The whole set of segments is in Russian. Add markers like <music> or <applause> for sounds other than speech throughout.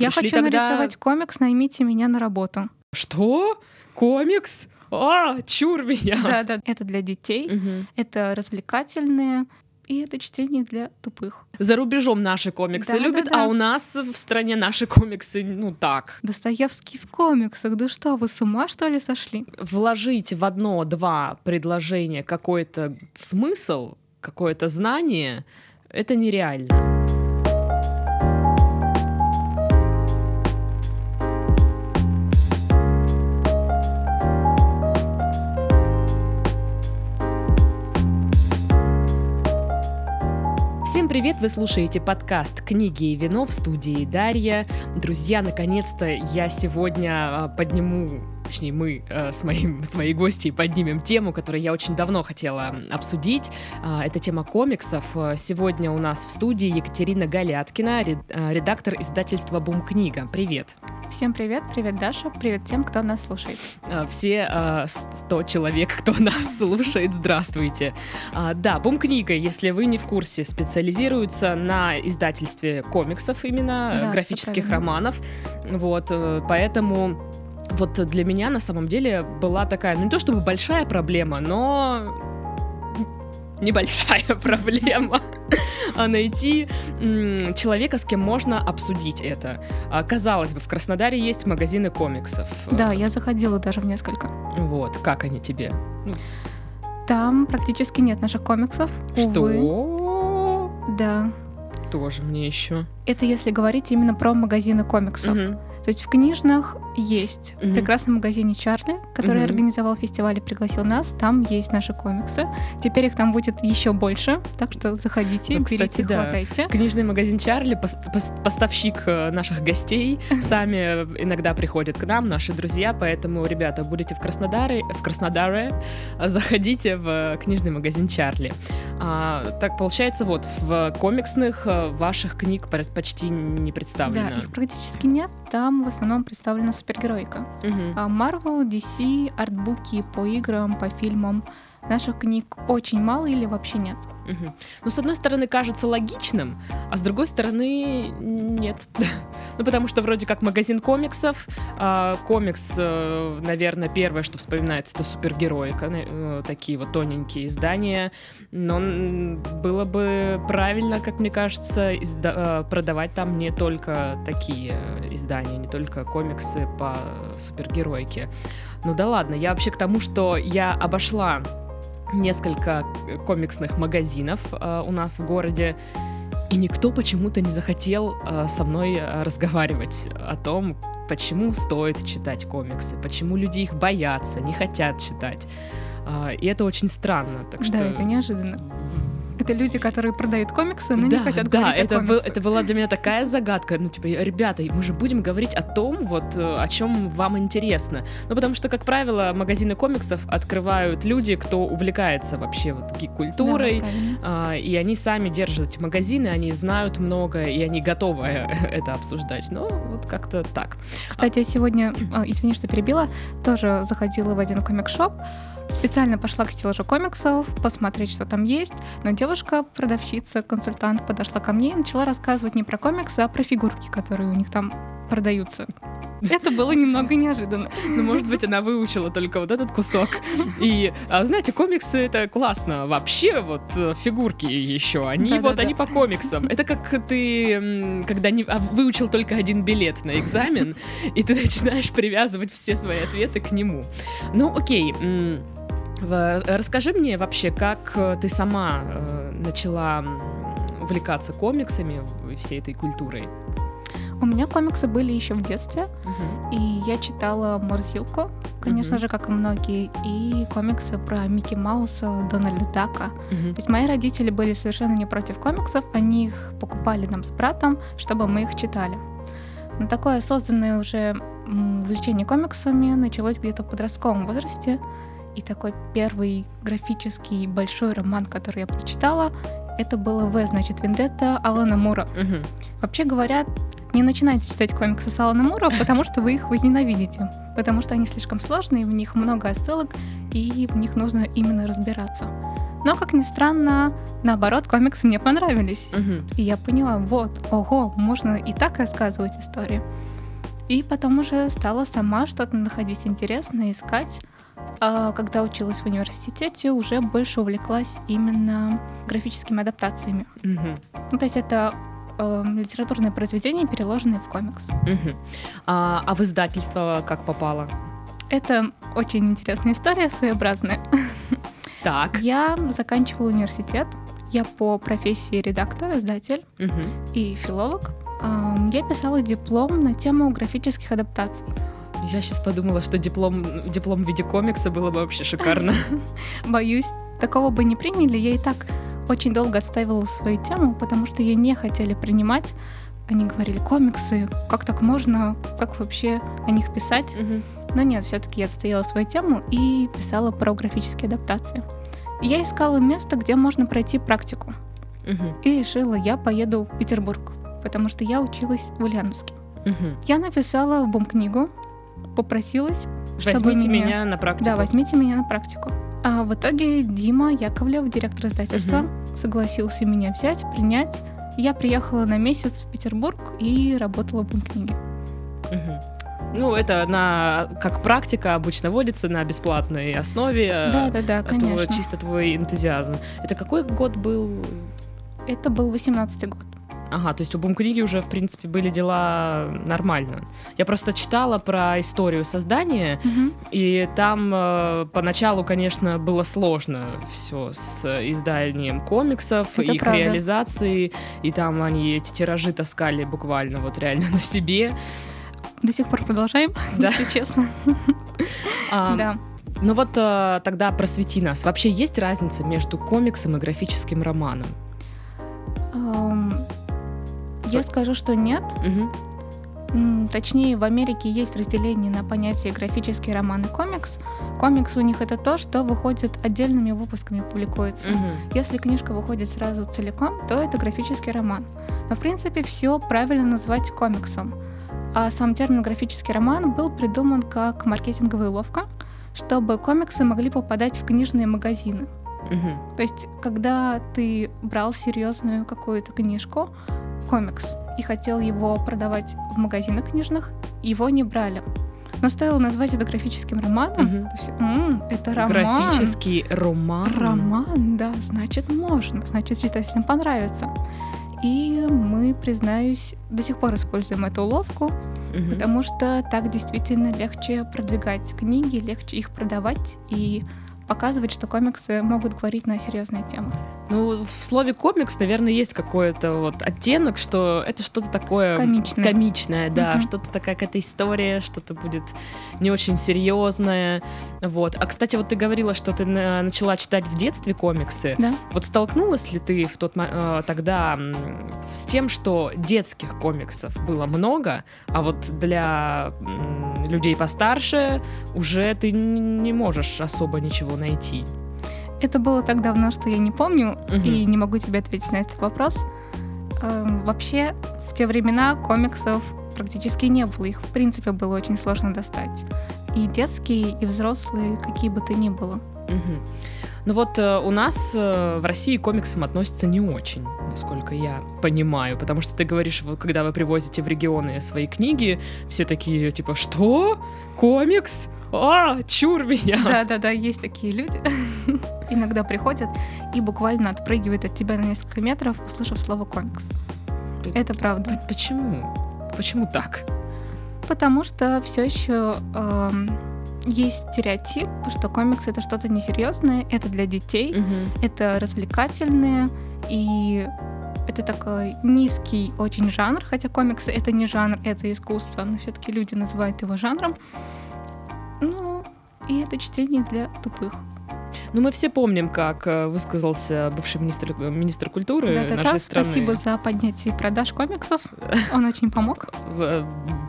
Я Пришли хочу тогда- нарисовать комикс «Наймите меня на работу». Что? Комикс? А, чур меня. <laughs> Да, да. Это для детей, Мгм. это развлекательные, и это чтение для тупых. За рубежом наши комиксы Да, любят, да, да. а у нас в стране наши комиксы, ну так. Достоевский в комиксах. Да что, вы с ума, что ли, сошли? Вложить в одно-два предложения какой-то смысл, какое-то знание, это нереально. Всем привет! Вы слушаете подкаст «Книги и вино» в студии Дарья. Друзья, наконец-то я сегодня а, подниму, точнее мы э, с, моим, с моей гостьей поднимем тему, которую я очень давно хотела обсудить. А, Это тема комиксов. Э, Сегодня у нас в студии Екатерина Галяткина, э, редактор издательства «Бум книга». Привет! Всем привет, привет, Даша, привет тем, кто нас слушает. А, Все с- 100 человек, кто <laughs> нас слушает, здравствуйте. А, Да, Бум-книга, если вы не в курсе, специализируется на издательстве комиксов именно, Да, э, графических романов. Вот, э, поэтому вот для меня на самом деле была такая, ну не то чтобы большая проблема, но небольшая <laughs> проблема а найти человека, с кем можно обсудить это. А, Казалось бы, в Краснодаре есть магазины комиксов. Да, я заходила даже в несколько. Вот, как они тебе? Там практически нет наших комиксов. увы. Что? Да. Тоже мне еще. Это если говорить именно про магазины комиксов. То есть в книжных есть. Мгм. В прекрасном магазине Чарли, который Мгм. организовал фестиваль и пригласил нас, там есть наши комиксы. Теперь их там будет еще больше, так что заходите, Ну, берите, кстати, да. хватайте. Книжный магазин Чарли, пос- пос- поставщик э, наших гостей, <laughs> сами э, иногда приходят к нам, наши друзья, поэтому, ребята, будете в Краснодаре, в Краснодаре, э, заходите в э, книжный магазин Чарли. А, так получается, вот в комиксных э, ваших книг почти не представлено. Да, их практически нет. Там в основном представлена супергеройка. Мгм. А Marvel, DC, артбуки по играм, по фильмам. Наших книг очень мало или вообще нет. Мгм. Ну, с одной стороны, кажется логичным, а с другой стороны, нет. <laughs> Ну, потому что вроде как магазин комиксов, а, комикс, э, наверное, первое, что вспоминается, это супергероика, э, такие вот тоненькие издания, но было бы правильно, как мне кажется, э, продавать там не только такие издания, не только комиксы по супергеройке. Ну да ладно, я вообще к тому, что я обошла несколько э, комиксных магазинов э, у нас в городе, и никто почему-то не захотел э, со мной э, разговаривать о том, почему стоит читать комиксы, почему люди их боятся, не хотят читать. А, И это очень странно. Так что... Да, это неожиданно. Это люди, которые продают комиксы, но да, не хотят да, говорить это, о был- комиксах. это была для меня такая загадка. Ну, типа, ребята, мы же будем говорить о том, вот, э, о чем вам интересно. Ну, потому что, как правило, магазины комиксов открывают люди, кто увлекается вообще вот Да, гик-культурой, правильно. А, и они сами держат эти магазины, они знают много, и они готовы <laughs> это обсуждать. Но вот как-то так. Кстати, сегодня, э, извини, что перебила, тоже заходила в один комик-шоп, специально пошла к стеллажу комиксов, посмотреть, что там есть, но девушка, продавщица, консультант подошла ко мне и начала рассказывать не про комиксы, а про фигурки, которые у них там продаются. Это было немного неожиданно. Ну, может быть, она выучила только вот этот кусок. И, а, знаете, комиксы это классно. Вообще, вот э, фигурки еще, они вот, они по комиксам. Это как ты, когда не, а, выучил только один билет на экзамен, и ты начинаешь привязывать все свои ответы к нему. Ну, окей. В- Расскажи мне вообще, как э, ты сама э, начала увлекаться комиксами и всей этой культурой? У меня комиксы были еще в детстве, Мгм. и я читала Морзилку, конечно Мгм. же, как и многие, и комиксы про Микки Мауса, Дональда Дака. Мгм. То есть мои родители были совершенно не против комиксов, они их покупали нам с братом, чтобы мы их читали. Но такое осознанное уже увлечение комиксами началось где-то в подростковом возрасте. И такой первый графический большой роман, который я прочитала, это было В, значит, Вендетта Алана Мура. Мгм. Вообще говорят, не начинайте читать комиксы с Алана Мура, потому что вы их возненавидите. Потому что они слишком сложные, в них много отсылок, и в них нужно именно разбираться. Но, как ни странно, наоборот, комиксы мне понравились. Мгм. И я поняла, вот, ого, можно и так рассказывать истории. И потом уже стала сама что-то находить интересное, искать. А когда училась в университете, уже больше увлеклась именно графическими адаптациями. Мгм. Ну, то есть это э, литературные произведения, переложенные в комикс. Мгм. А, а в издательство как попало? Это очень интересная история, своеобразная. Так. Я заканчивала университет. Я по профессии редактор, издатель Мгм. и филолог. Ам, Я писала диплом на тему графических адаптаций. Я сейчас подумала, что диплом, диплом в виде комикса было бы вообще шикарно. <laughs> Боюсь, такого бы не приняли. Я и так очень долго отстаивала свою тему, потому что ее не хотели принимать. Они говорили, комиксы, как так можно, как вообще о них писать? Мгм. Но нет, все-таки я отстояла свою тему и писала про графические адаптации. Я искала место, где можно пройти практику. Мгм. И решила, я поеду в Петербург, потому что я училась в Ульяновске. Мгм. Я написала в бум-книгу, попросилась, чтобы Возьмите меня- меня на практику. да, возьмите меня на практику. А в итоге Дима Яковлев, директор издательства, согласился меня взять, принять. Я приехала на месяц в Петербург и работала в бум-книге. Мгм. Ну, это на как практика обычно водится на бесплатной основе. Да-да-да, Это конечно. чисто твой энтузиазм. Это какой год был? Это был 18-й год. Ага, то есть у Бум-книги уже, в принципе, были дела нормально. Я просто читала про историю создания, Мгм. и там э, поначалу, конечно, было сложно все с изданием комиксов, Это их правда. реализацией, и там они эти тиражи таскали буквально вот реально на себе. До сих пор продолжаем, <laughs> Да. если честно. <laughs> А, Да. Ну вот э, тогда просвети нас. Вообще есть разница между комиксом и графическим романом? Эм, Я скажу, что нет. М, Точнее, в Америке есть разделение на понятие графический роман и комикс. Комикс у них это то, что выходит отдельными выпусками, публикуется. Мгм. Если книжка выходит сразу целиком, то это графический роман. Но в принципе все правильно назвать комиксом. А сам термин графический роман был придуман как маркетинговая уловка, чтобы комиксы могли попадать в книжные магазины. Мгм. То есть, когда ты брал серьезную какую-то книжку, комикс, и хотел его продавать в магазинах книжных, его не брали. Но стоило назвать это графическим романом, Мгм. то есть, «М, это роман. Графический роман. Роман, да, значит можно, значит читателям понравится. И мы, признаюсь, до сих пор используем эту уловку, Мгм. потому что так действительно легче продвигать книги, легче их продавать и показывать, что комиксы могут говорить на серьезные темы. Ну, в слове комикс, наверное, есть какой-то вот оттенок, что это что-то такое Комичное. комичное, да, Мгм. что-то такая какая-то история, что-то будет не очень серьезное. Вот. А кстати, вот ты говорила, что ты на- начала читать в детстве комиксы. Да? Вот столкнулась ли ты в тот э, тогда с тем, что детских комиксов было много, а вот для людей постарше уже ты не можешь особо ничего найти? Это было так давно, что я не помню Мгм. и не могу тебе ответить на этот вопрос. Эм, Вообще, в те времена комиксов практически не было. Их, в принципе, было очень сложно достать. И детские, и взрослые, какие бы то ни было. Мгм. Ну вот э, у нас э, в России к комиксам относятся не очень, насколько я понимаю, потому что ты говоришь, вот, когда вы привозите в регионы свои книги, все такие типа, что? Комикс? А, чур меня! Да-да-да, есть такие люди. <laughs> Иногда приходят и буквально отпрыгивают от тебя на несколько метров, услышав слово комикс. Это правда. Почему? Почему так? Потому что все еще эм, есть стереотип, что комикс это что-то несерьезное, это для детей, Мгм. это развлекательное, и это такой низкий очень жанр, хотя комиксы это не жанр, это искусство, но все-таки люди называют его жанром. Ну, и это чтение для тупых. Ну, мы все помним, как э, высказался бывший министр, министр культуры Да-да-да, нашей страны. спасибо за поднятие продаж комиксов. <laughs> Он очень помог. Э,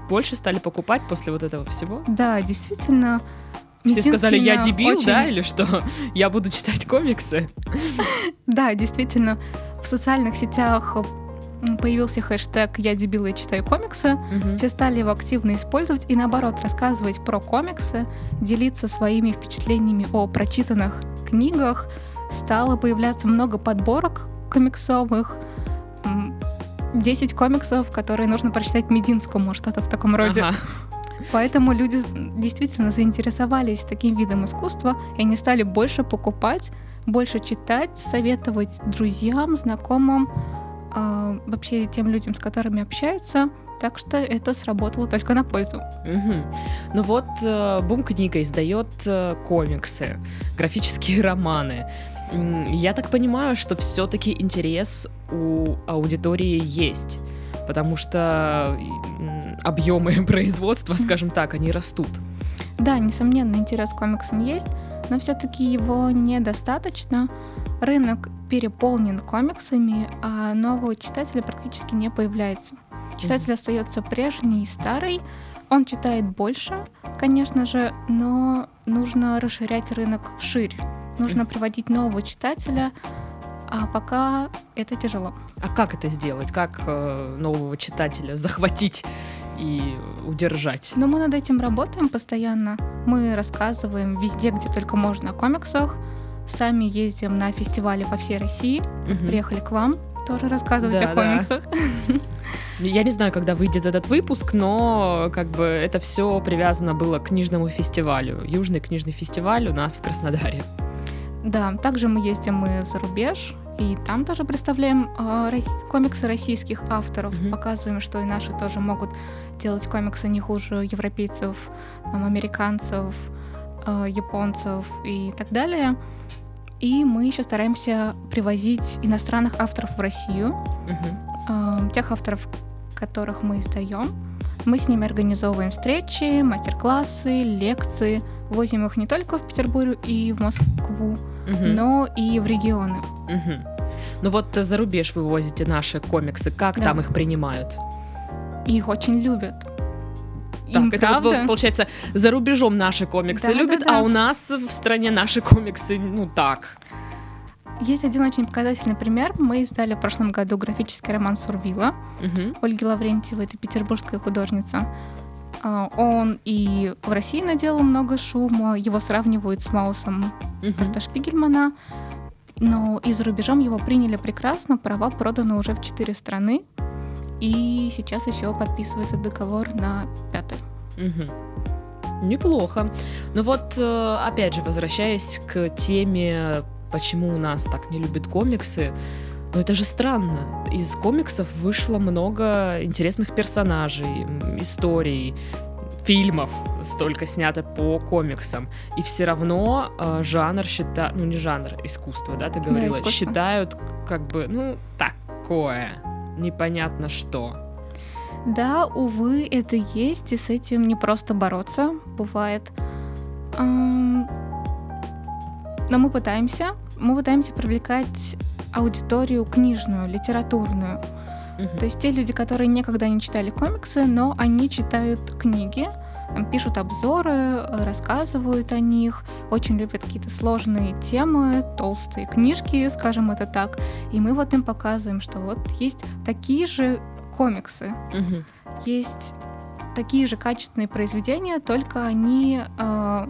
Больше стали покупать после вот этого всего? Да, действительно. Все сказали, я дебил, очень- да, или что? <laughs> Я буду читать комиксы? <laughs> Да, действительно, в социальных сетях появился хэштег «Я дебил, я читаю комиксы». Мгм. Все стали его активно использовать и, наоборот, рассказывать про комиксы, делиться своими впечатлениями о прочитанных книгах, стало появляться много подборок комиксовых, 10 комиксов, которые нужно прочитать Мединскому, что-то в таком роде. Ага. Поэтому люди действительно заинтересовались таким видом искусства, и они стали больше покупать, больше читать, советовать друзьям, знакомым, э, вообще тем людям, с которыми общаются. Так что это сработало только на пользу. Угу. Ну вот, э, Бум книга издает э, комиксы, графические <laughs> романы. Я так понимаю, что все-таки интерес у аудитории есть, потому что объемы <laughs> производства, скажем так, они растут. Да, несомненно, интерес к комиксам есть, но все-таки его недостаточно. Рынок переполнен комиксами, а нового читателя практически не появляется. Читатель остается прежний, старый, он читает больше, конечно же, но нужно расширять рынок вширь. Нужно приводить нового читателя, а пока это тяжело. А как это сделать? Как э, нового читателя захватить и удержать? Ну, мы над этим работаем постоянно. Мы рассказываем везде, где только можно о комиксах. Сами ездим на фестивали по всей России. Угу. Приехали к вам тоже рассказывать да, о комиксах. Да. Я не знаю, когда выйдет этот выпуск, но как бы это все привязано было к книжному фестивалю. Южный книжный фестиваль у нас в Краснодаре. Да, также мы ездим мы за рубеж, и там тоже представляем э, рос- комиксы российских авторов, mm-hmm. показываем, что и наши тоже могут делать комиксы не хуже европейцев, там, американцев, э, японцев и так далее. И мы еще стараемся привозить иностранных авторов в Россию, э, тех авторов, которых мы издаем. Мы с ними организовываем встречи, мастер-классы, лекции, возим их не только в Петербург и в Москву, угу. но и в регионы. Угу. Ну вот за рубеж вы возите наши комиксы, как да. там их принимают? Их очень любят. Так, Им это правда? вот получается за рубежом наши комиксы да, любят, да, да. а у нас в стране наши комиксы, ну так. Есть один очень показательный пример. Мы издали в прошлом году графический роман Сурвила. Угу. Ольги Лаврентьевой, это петербургская художница. А, он и в России наделал много шума, его сравнивают с Маусом угу. Карта Шпигельмана, но и за рубежом его приняли прекрасно, права проданы уже в четыре страны, и сейчас еще подписывается договор на пятый. Угу. Неплохо. Ну вот, э, опять же, возвращаясь к теме, почему у нас так не любят комиксы, но это же странно. Из комиксов вышло много интересных персонажей, историй, фильмов столько снято по комиксам. И все равно э, жанр считают, ну не жанр, искусство, да, ты говорила, да, считают как бы, ну, такое, непонятно что. Да, увы, это есть, и с этим не просто бороться, бывает. Но мы пытаемся, мы пытаемся привлекать аудиторию книжную, литературную. Угу. То есть те люди, которые никогда не читали комиксы, но они читают книги, пишут обзоры, рассказывают о них, очень любят какие-то сложные темы, толстые книжки, скажем это так. И мы вот им показываем, что вот есть такие же комиксы, угу. есть такие же качественные произведения, только они э,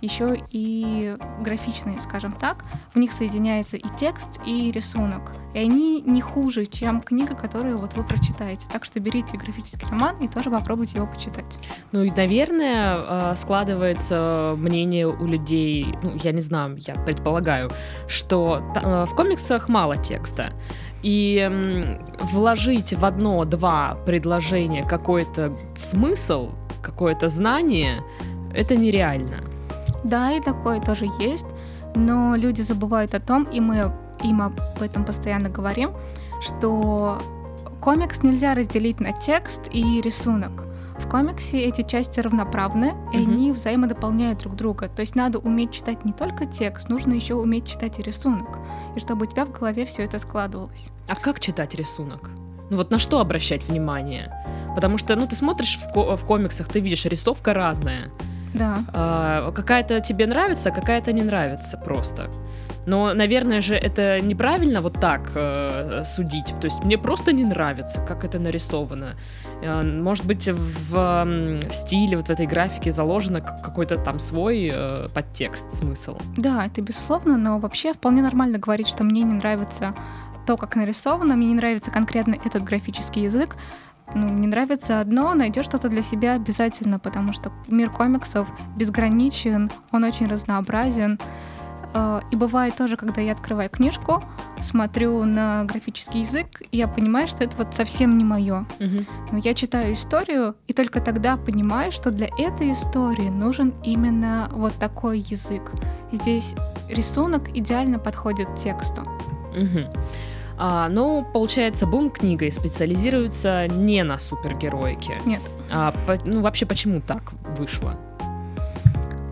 еще и графичные, скажем так. В них соединяется и текст, и рисунок. И они не хуже, чем книга, которую вот вы прочитаете. Так что берите графический роман и тоже попробуйте его почитать. Ну и, наверное, э, складывается мнение у людей, ну, я не знаю, я предполагаю, что э, в комиксах мало текста. И вложить в одно-два предложения какой-то смысл, какое-то знание, это нереально. Да, и такое тоже есть, но люди забывают о том, и мы им об этом постоянно говорим, что комикс нельзя разделить на текст и рисунок. В комиксе эти части равноправны, и mm-hmm. они взаимодополняют друг друга. То есть надо уметь читать не только текст, нужно еще уметь читать и рисунок. И чтобы у тебя в голове все это складывалось. А как читать рисунок? Ну вот на что обращать внимание? Потому что, ну, ты смотришь в, ко- в комиксах, ты видишь, рисовка разная. Да. А, какая-то тебе нравится, а какая-то не нравится просто. Но, наверное же, это неправильно вот так э, судить. То есть мне просто не нравится, как это нарисовано. Э, может быть, в, в стиле, вот в этой графике заложено какой-то там свой э, подтекст, смысл. Да, это безусловно, но вообще вполне нормально говорить, что мне не нравится то, как нарисовано, мне не нравится конкретно этот графический язык, ну, не нравится одно, найдешь что-то для себя обязательно, потому что мир комиксов безграничен, он очень разнообразен. Э, и бывает тоже, когда я открываю книжку, смотрю на графический язык, и я понимаю, что это вот совсем не мое. Мгм. Но я читаю историю, и только тогда понимаю, что для этой истории нужен именно вот такой язык. Здесь рисунок идеально подходит тексту. Мгм. А, ну, получается, бум книгой специализируется не на супергероике. Нет. А, по- ну, вообще, почему так вышло?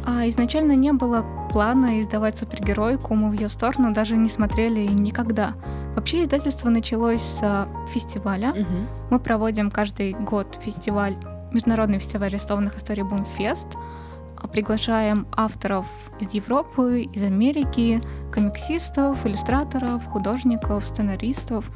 А изначально не было плана издавать супергеройку, мы в ее сторону даже не смотрели никогда. Вообще издательство началось с а, фестиваля. Мгм. Мы проводим каждый год фестиваль, международный фестиваль рисованных историй Бумфест. Приглашаем авторов из Европы, из Америки, комиксистов, иллюстраторов, художников, сценаристов.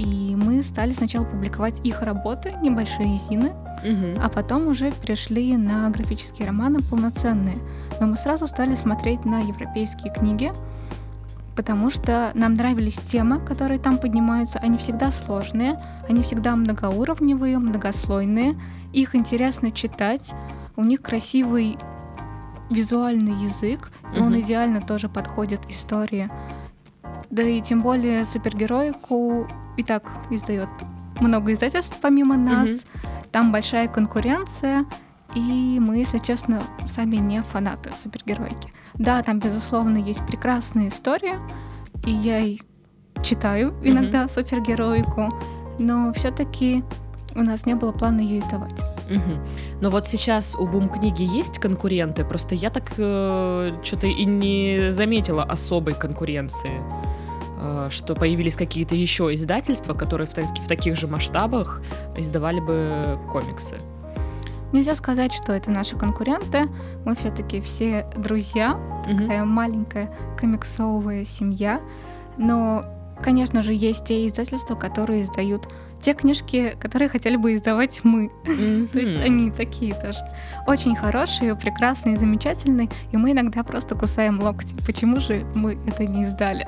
И мы стали сначала публиковать их работы, небольшие зины, Мгм. а потом уже перешли на графические романы полноценные. Но мы сразу стали смотреть на европейские книги, потому что нам нравились темы, которые там поднимаются. Они всегда сложные, они всегда многоуровневые, многослойные. Их интересно читать. У них красивый визуальный язык, и он Мгм. идеально тоже подходит истории. Да и тем более супергероику и так издает много издательств помимо нас. Там большая конкуренция, и мы, если честно, сами не фанаты супергероики. Да, там, безусловно, есть прекрасные истории, и я и читаю иногда супергероику, но все-таки у нас не было плана ее издавать. Мгм. Но вот сейчас у Бум книги есть конкуренты, просто я так что-то и не заметила особой конкуренции, э, что появились какие-то еще издательства, которые в, таки- в таких же масштабах издавали бы комиксы. Нельзя сказать, что это наши конкуренты. Мы все-таки все друзья, такая маленькая комиксовая семья. Но, конечно же, есть те издательства, которые издают те книжки, которые хотели бы издавать мы. <laughs> То есть они такие тоже. Очень хорошие, прекрасные, замечательные. И мы иногда просто кусаем локти. Почему же мы это не издали?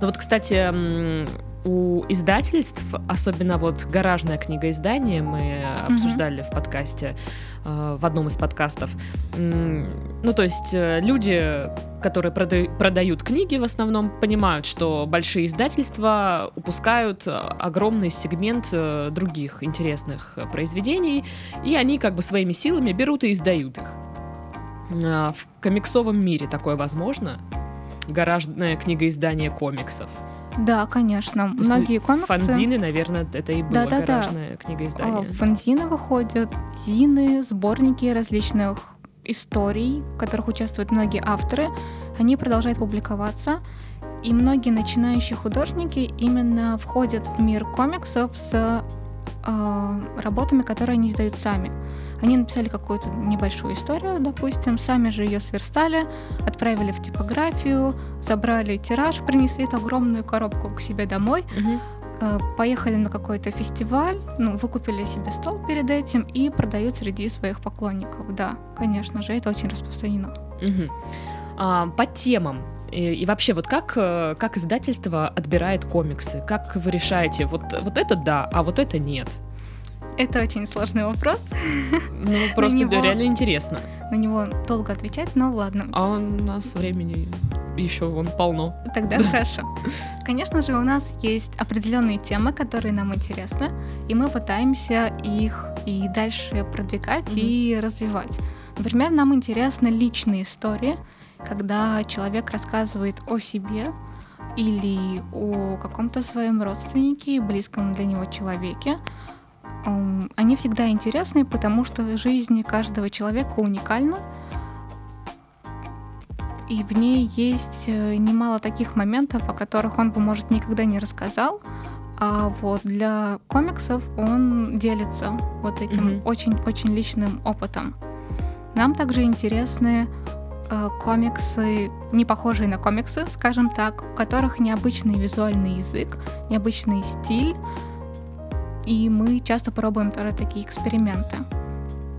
Ну вот, кстати, у издательств, особенно вот гаражная книга издания, мы обсуждали в подкасте, э, в одном из подкастов. Ну, то есть э, люди, которые прода- продают книги в основном, понимают, что большие издательства упускают э, огромный сегмент других интересных произведений, и они как бы своими силами берут и издают их. В комиксовом мире такое возможно? Гаражное книгоиздание комиксов. Да, конечно. То ну, Многие комиксы... Фанзины, наверное, это и было Да-да-да. гаражное а, книгоиздание. Фанзины выходят, зины, сборники различных историй, в которых участвуют многие авторы. Они продолжают публиковаться. И многие начинающие художники именно входят в мир комиксов с э, работами, которые они издают сами. Они написали какую-то небольшую историю, допустим, сами же ее сверстали, отправили в типографию, забрали тираж, принесли эту огромную коробку к себе домой, э, поехали на какой-то фестиваль, ну, выкупили себе стол перед этим и продают среди своих поклонников. Да, конечно же, это очень распространено. Мгм. А, по темам. И, и вообще, вот как, э, как издательство отбирает комиксы? Как вы решаете, вот, вот это да, а вот это нет? Это очень сложный вопрос, Ну, просто него- да, реально интересно. на него долго отвечать, но ладно. А у нас времени еще вон полно. Тогда хорошо. Конечно же, у нас есть определенные темы, которые нам интересны, и мы пытаемся их и дальше продвигать и развивать. Например, нам интересны личные истории, когда человек рассказывает о себе или о каком-то своем родственнике, близком для него человеке. Они всегда интересны, потому что жизнь каждого человека уникальна, и в ней есть э, немало таких моментов, о которых он бы, может, никогда не рассказал. А вот для комиксов он делится вот этим очень-очень личным опытом. Нам также интересны э, комиксы, не похожие на комиксы, скажем так, у которых необычный визуальный язык, необычный стиль, и мы часто пробуем тоже такие эксперименты.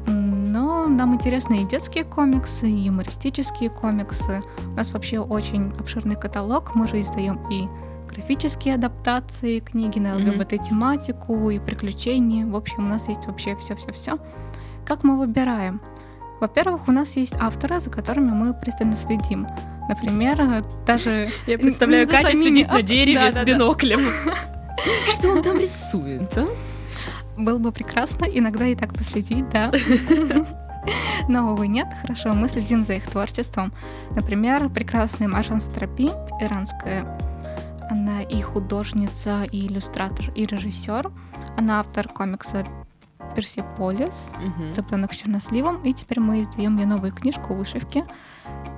Но нам интересны и детские комиксы, и юмористические комиксы. У нас вообще очень обширный каталог. Мы же издаем и графические адаптации, книги на ЛГБТ-тематику, и приключения. В общем, у нас есть вообще все-все-все. Как мы выбираем? Во-первых, у нас есть авторы, за которыми мы пристально следим. Например, даже... Я представляю, Катя сидит на дереве с биноклем. <laughs> <laughs> Что он там рисует, а? Было бы прекрасно иногда и так последить, да. <laughs> Но, увы, нет. Хорошо, мы следим за их творчеством. Например, прекрасная Маржан Стропи, иранская. Она и художница, и иллюстратор, и режиссер. Она автор комикса Персиполис, угу. цыпленок с черносливом, и теперь мы издаем ее новую книжку вышивки.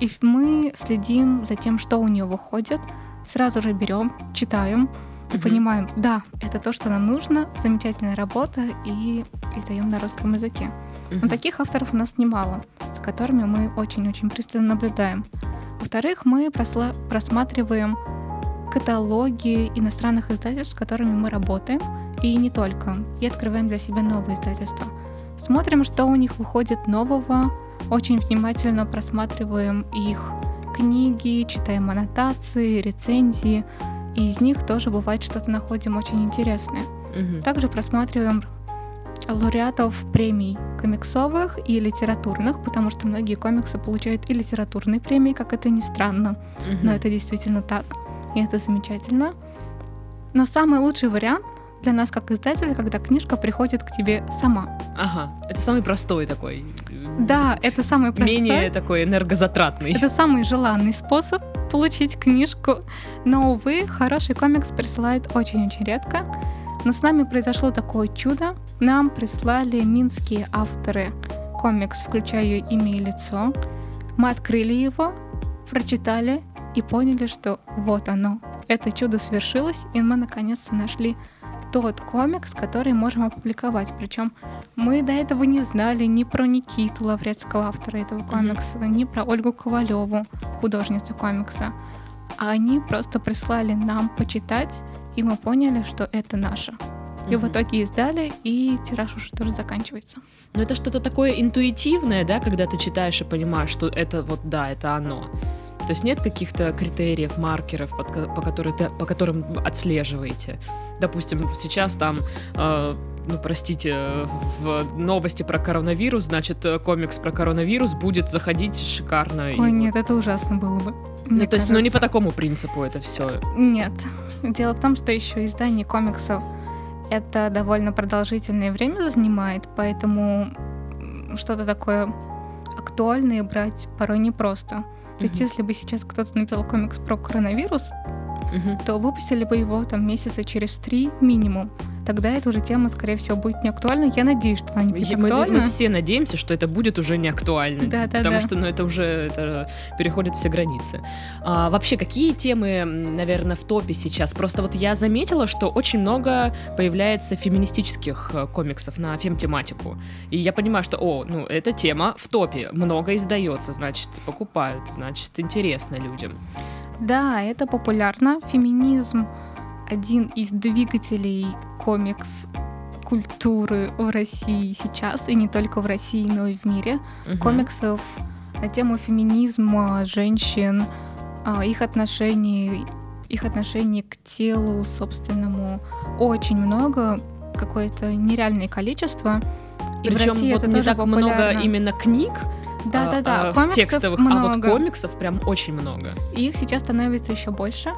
И мы следим за тем, что у нее выходит, сразу же берем, читаем, и угу. понимаем, да, это то, что нам нужно, замечательная работа, и издаем на русском языке. Угу. Но таких авторов у нас немало, за которыми мы очень-очень пристально наблюдаем. Во-вторых, мы просла- просматриваем каталоги иностранных издательств, с которыми мы работаем, и не только, и открываем для себя новые издательства. Смотрим, что у них выходит нового, очень внимательно просматриваем их книги, читаем аннотации, рецензии, и из них тоже бывает что-то находим очень интересное. Угу. Также просматриваем лауреатов премий комиксовых и литературных, потому что многие комиксы получают и литературные премии, как это ни странно, угу. но это действительно так, и это замечательно. Но самый лучший вариант для нас как издателя, когда книжка приходит к тебе сама. Ага, это самый простой такой. Да, это самый простой. Менее такой энергозатратный. Это самый желанный способ получить книжку. Но, увы, хороший комикс присылают очень-очень редко. Но с нами произошло такое чудо. Нам прислали минские авторы комикс, включая имя и лицо. Мы открыли его, прочитали и поняли, что вот оно. Это чудо свершилось, и мы наконец-то нашли тот комикс, который можем опубликовать. Причем мы до этого не знали ни про Никиту Лаврецкого, автора этого комикса, mm-hmm. ни про Ольгу Ковалеву, художницу комикса. А они просто прислали нам почитать, и мы поняли, что это наше. И в итоге издали, и тираж уже тоже заканчивается. Но это что-то такое интуитивное, да, когда ты читаешь и понимаешь, что это вот да, это оно. То есть нет каких-то критериев, маркеров, под, по, которые, по которым отслеживаете. Допустим, сейчас там э, ну, простите, в новости про коронавирус, значит, комикс про коронавирус будет заходить шикарно. Ой, и... нет, это ужасно было бы. Ну, то есть, ну, не по такому принципу это все. Нет. Дело в том, что еще издание комиксов это довольно продолжительное время занимает, поэтому что-то такое актуальное брать порой непросто. То есть, если бы сейчас кто-то написал комикс про коронавирус, то выпустили бы его там месяца через три минимум тогда эта уже тема, скорее всего, будет не актуальна. Я надеюсь, что она не будет мы, актуальна. Мы все надеемся, что это будет уже не актуально. Да, да, потому да. что ну, это уже это переходит все границы. А, вообще, какие темы, наверное, в топе сейчас? Просто вот я заметила, что очень много появляется феминистических э, комиксов на фем-тематику. И я понимаю, что, о, ну, эта тема в топе. Много издается, значит, покупают, значит, интересно людям. Да, это популярно. Феминизм один из двигателей комикс культуры в России сейчас, и не только в России, но и в мире. Угу. Комиксов на тему феминизма, женщин, а, их отношений, их отношений к телу собственному очень много, какое-то нереальное количество. И Причем в России вот это не так популярно. много именно книг, да, да, да. А, текстовых, много. а вот комиксов прям очень много. И их сейчас становится еще больше.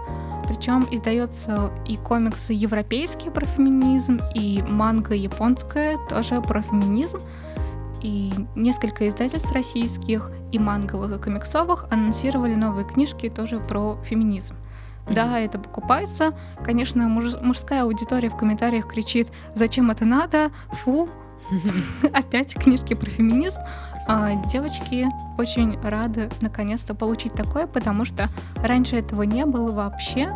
Причем издается и комиксы европейские про феминизм, и манга японская тоже про феминизм. И несколько издательств российских, и манговых, и комиксовых анонсировали новые книжки тоже про феминизм. Mm-hmm. Да, это покупается. Конечно, муж, мужская аудитория в комментариях кричит, зачем это надо, фу, <laughs> опять книжки про феминизм. А девочки очень рады наконец-то получить такое, потому что раньше этого не было вообще,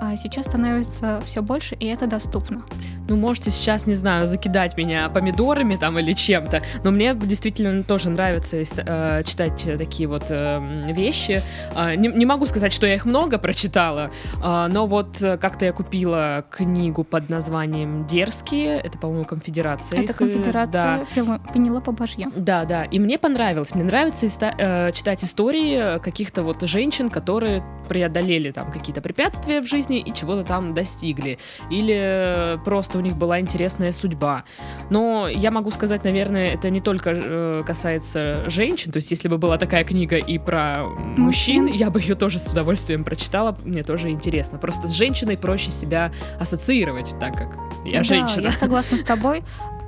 а сейчас становится все больше, и это доступно. Ну, можете сейчас, не знаю, закидать меня помидорами там или чем-то, но мне действительно тоже нравится э, читать такие вот э, вещи. Э, не, не могу сказать, что я их много прочитала, э, но вот как-то я купила книгу под названием «Дерзкие», это, по-моему, «Конфедерация». Это их, э, «Конфедерация» да. Пенелопа Бажья. Да, да, и мне понравилось. Мне нравится э, читать истории каких-то вот женщин, которые преодолели там какие-то препятствия в жизни и чего-то там достигли. Или просто у них была интересная судьба. Но я могу сказать, наверное, это не только э, касается женщин. То есть, если бы была такая книга и про мужчин, я бы ее тоже с удовольствием прочитала. Мне тоже интересно. Просто с женщиной проще себя ассоциировать, так как я да, женщина. Я согласна с тобой.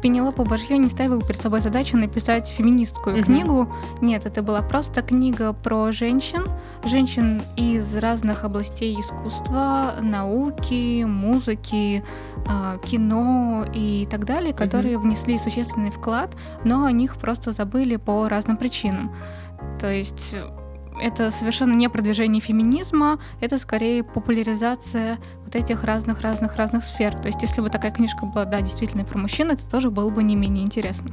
Пенелопа Бажье не ставила перед собой задачу написать феминистскую mm-hmm. книгу. Нет, это была просто книга про женщин, женщин из разных областей искусства, науки, музыки, а, кино и так далее, которые mm-hmm. внесли существенный вклад, но о них просто забыли по разным причинам. То есть это совершенно не продвижение феминизма, это скорее популяризация вот этих разных-разных-разных сфер. То есть, если бы такая книжка была, да, действительно про мужчин, это тоже было бы не менее интересно.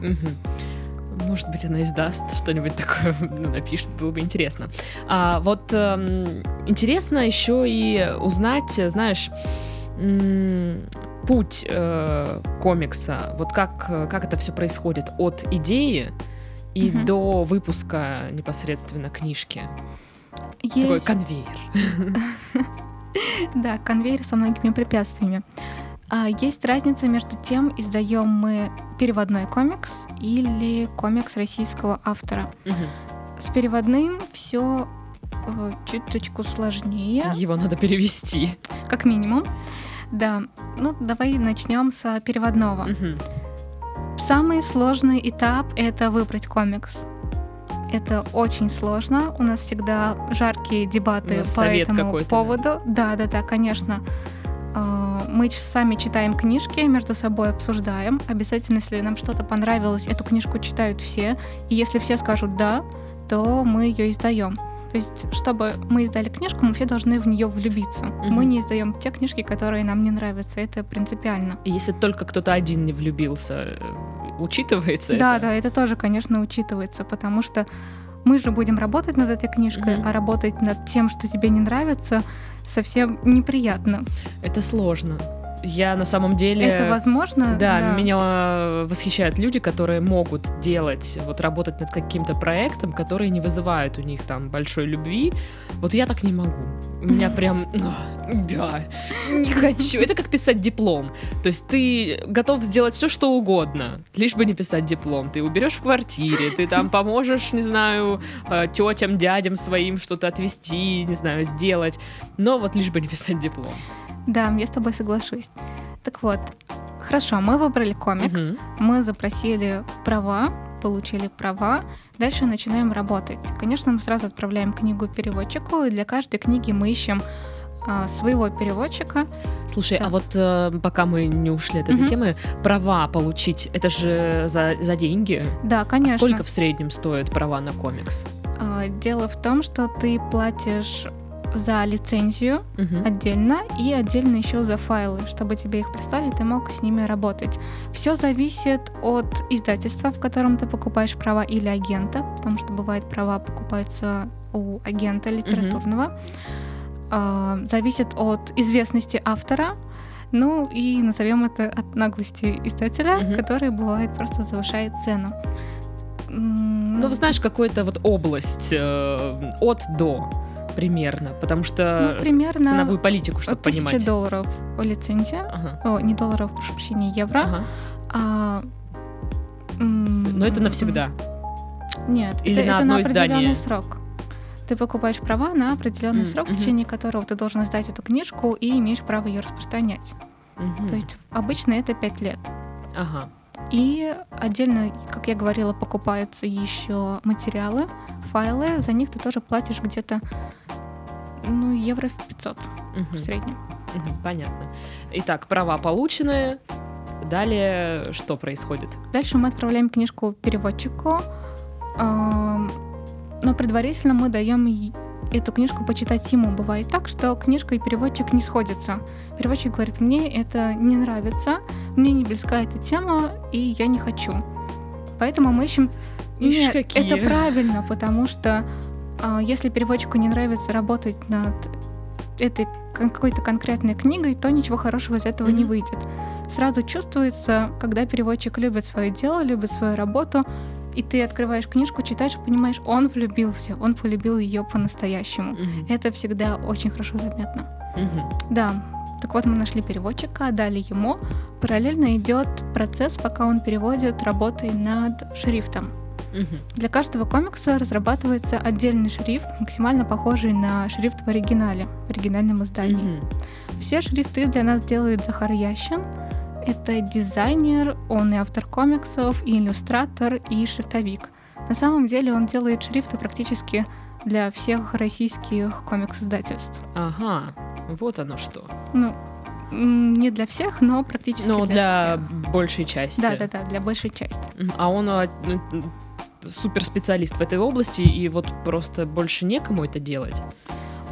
Может быть, она издаст что-нибудь такое, <laughs> ну, напишет, было бы интересно. А вот эм, интересно еще и узнать, знаешь, путь э, комикса, вот как, как это все происходит от идеи и угу. до выпуска непосредственно книжки. Есть... Такой конвейер. <laughs> <laughs> Да, конвейер со многими препятствиями. А есть разница между тем, издаем мы переводной комикс или комикс российского автора. С переводным все э, чуточку сложнее. Его надо перевести. Как минимум. Да. Ну, давай начнем с переводного. Самый сложный этап — это выбрать комикс. Это очень сложно. У нас всегда жаркие дебаты по этому поводу. Да, да, да, конечно. А, мы сами читаем книжки, между собой обсуждаем. Обязательно, если нам что-то понравилось, эту книжку читают все. И если все скажут «да», то мы ее издаем. То есть, чтобы мы издали книжку, мы все должны в нее влюбиться. Mm-hmm. Мы не издаем те книжки, которые нам не нравятся. Это принципиально. Если только кто-то один не влюбился, э, учитывается да, это? Да, это тоже, конечно, учитывается, потому что мы же будем работать над этой книжкой, mm-hmm. а работать над тем, что тебе не нравится, совсем неприятно. Это сложно. Я на самом деле... Это возможно? Да, да, меня восхищают люди, которые могут делать, вот работать над каким-то проектом, которые не вызывают у них там большой любви. Вот я так не могу. У меня прям... Да, не хочу. Это как писать диплом. То есть ты готов сделать все, что угодно, лишь бы не писать диплом. Ты уберешь в квартире, ты там поможешь, не знаю, э, тетям, дядям своим что-то отвести, не знаю, сделать. Но вот лишь бы не писать диплом. Да, я с тобой соглашусь. Так вот, хорошо, мы выбрали комикс, угу. мы запросили права, получили права, дальше начинаем работать. Конечно, мы сразу отправляем книгу переводчику, и для каждой книги мы ищем а, своего переводчика. Слушай, да. а вот э, пока мы не ушли от этой угу. темы, права получить, это же за, за деньги? Да, конечно. А сколько в среднем стоит права на комикс? А, дело в том, что ты платишь за лицензию угу. отдельно и отдельно еще за файлы, чтобы тебе их прислали, ты мог с ними работать. Все зависит от издательства, в котором ты покупаешь права или агента, потому что бывает права покупаются у агента литературного. Угу. А, зависит от известности автора, ну и назовем это от наглости издателя, угу. который бывает просто завышает цену. Ну, знаешь, какую-то вот область э, от до примерно? Потому что ну, примерно ценовую политику, чтобы понимать. Тысяча долларов лицензия. Ага. О, не долларов, прошу прощения, евро. Ага. А, Но это навсегда. Нет, Или это, на, это на определенный издание. срок. Ты покупаешь права на определенный mm, срок, mm-hmm. в течение которого ты должен сдать эту книжку и имеешь право ее распространять. Mm-hmm. То есть обычно это 5 лет. Ага. И отдельно, как я говорила, покупаются еще материалы, файлы. За них ты тоже платишь где-то ну, евро в 500 угу. в среднем. Угу, понятно. Итак, права получены. Далее что происходит? Дальше мы отправляем книжку переводчику, но предварительно мы даем эту книжку почитать ему. Бывает так, что книжка и переводчик не сходятся. Переводчик говорит, мне это не нравится, мне не близка эта тема, и я не хочу. Поэтому мы ищем... Ишь, Нет, какие. это правильно, потому что а, если переводчику не нравится работать над этой какой-то конкретной книгой, то ничего хорошего из этого не Мгм. выйдет. Сразу чувствуется, когда переводчик любит свое дело, любит свою работу, и ты открываешь книжку, читаешь понимаешь, он влюбился, он полюбил ее по-настоящему. Мгм. Это всегда очень хорошо заметно. Мгм. Да, так вот мы нашли переводчика, дали ему. Параллельно идет процесс, пока он переводит, работой над шрифтом. Мгм. Для каждого комикса разрабатывается отдельный шрифт, максимально похожий на шрифт в оригинале, в оригинальном издании. Мгм. Все шрифты для нас делает Захар Ящин. Это дизайнер, он и автор комиксов, и иллюстратор, и шрифтовик. На самом деле он делает шрифты практически для всех российских комикс-издательств. Ага, вот оно что. Ну, не для всех, но практически Но для, для всех. большей части. Да-да-да, для большей части. А он а, ну, суперспециалист в этой области, и вот просто больше некому это делать.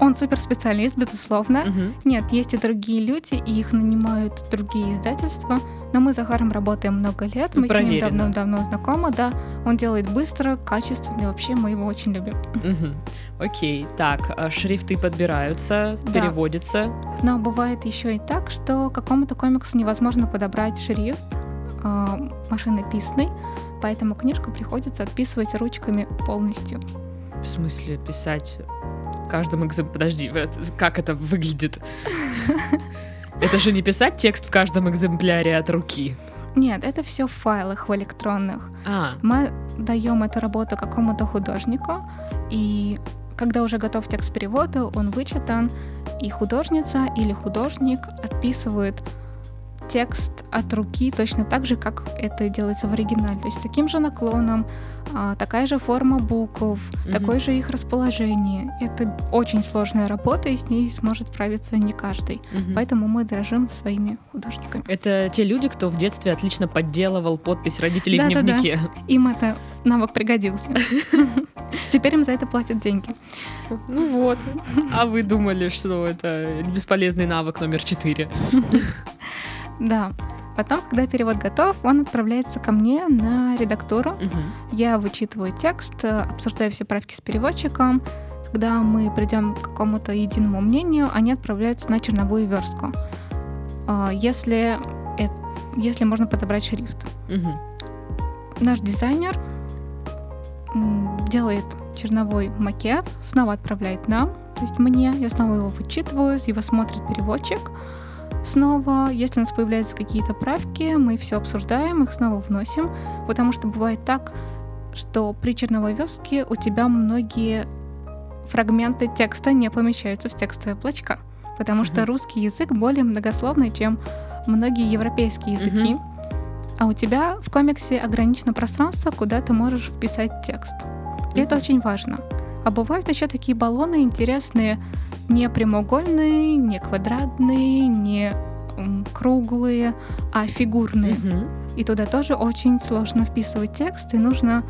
Он суперспециалист, безусловно. Мгм. Нет, есть и другие люди, и их нанимают другие издательства. Но мы с Захаром работаем много лет, мы с ним проверено. давно-давно знакомы, да. Он делает быстро, качественно, и вообще мы его очень любим. Мгм. Окей, так, а шрифты подбираются, Да. переводятся. Но бывает еще и так, что какому-то комиксу невозможно подобрать шрифт э, машинописный, поэтому книжку приходится отписывать ручками полностью. В смысле, писать каждым экземпляром... Подожди, как это выглядит? <laughs> Это же не писать текст в каждом экземпляре от руки. Нет, это все в файлах, в электронных. А, Мы даем эту работу какому-то художнику, и когда уже готов текст перевода, он вычитан, и художница или художник отписывает текст от руки точно так же, как это делается в оригинале. То есть таким же наклоном, а, такая же форма букв, Мгм. такое же их расположение. Это очень сложная работа, и с ней сможет справиться не каждый. мгм. Поэтому мы дорожим своими художниками. Это те люди, кто в детстве отлично подделывал подпись родителей в дневнике. Им это навык пригодился. <laughs> Теперь им за это платят деньги. Ну вот. А вы думали, что это бесполезный навык номер четыре? <laughs> Да. Потом, когда перевод готов, он отправляется ко мне на редактуру. Мгм. Я вычитываю текст, э, обсуждаю все правки с переводчиком. Когда мы придем к какому-то единому мнению, они отправляются на черновую верстку. А, Если, э- если можно подобрать шрифт. Мгм. Наш дизайнер делает черновой макет, снова отправляет нам, то есть мне, я снова его вычитываю, его смотрит переводчик. Снова, если у нас появляются какие-то правки, мы все обсуждаем, их снова вносим, потому что бывает так, что при черновой верстке у тебя многие фрагменты текста не помещаются в текстовые облачка, потому что Мгм. русский язык более многословный, чем многие европейские языки. А у тебя в комиксе ограничено пространство, куда ты можешь вписать текст. И это Мгм. очень важно. А бывают еще такие баллоны интересные, не прямоугольные, не квадратные, не круглые, а фигурные. Мгм. И туда тоже очень сложно вписывать текст, и нужно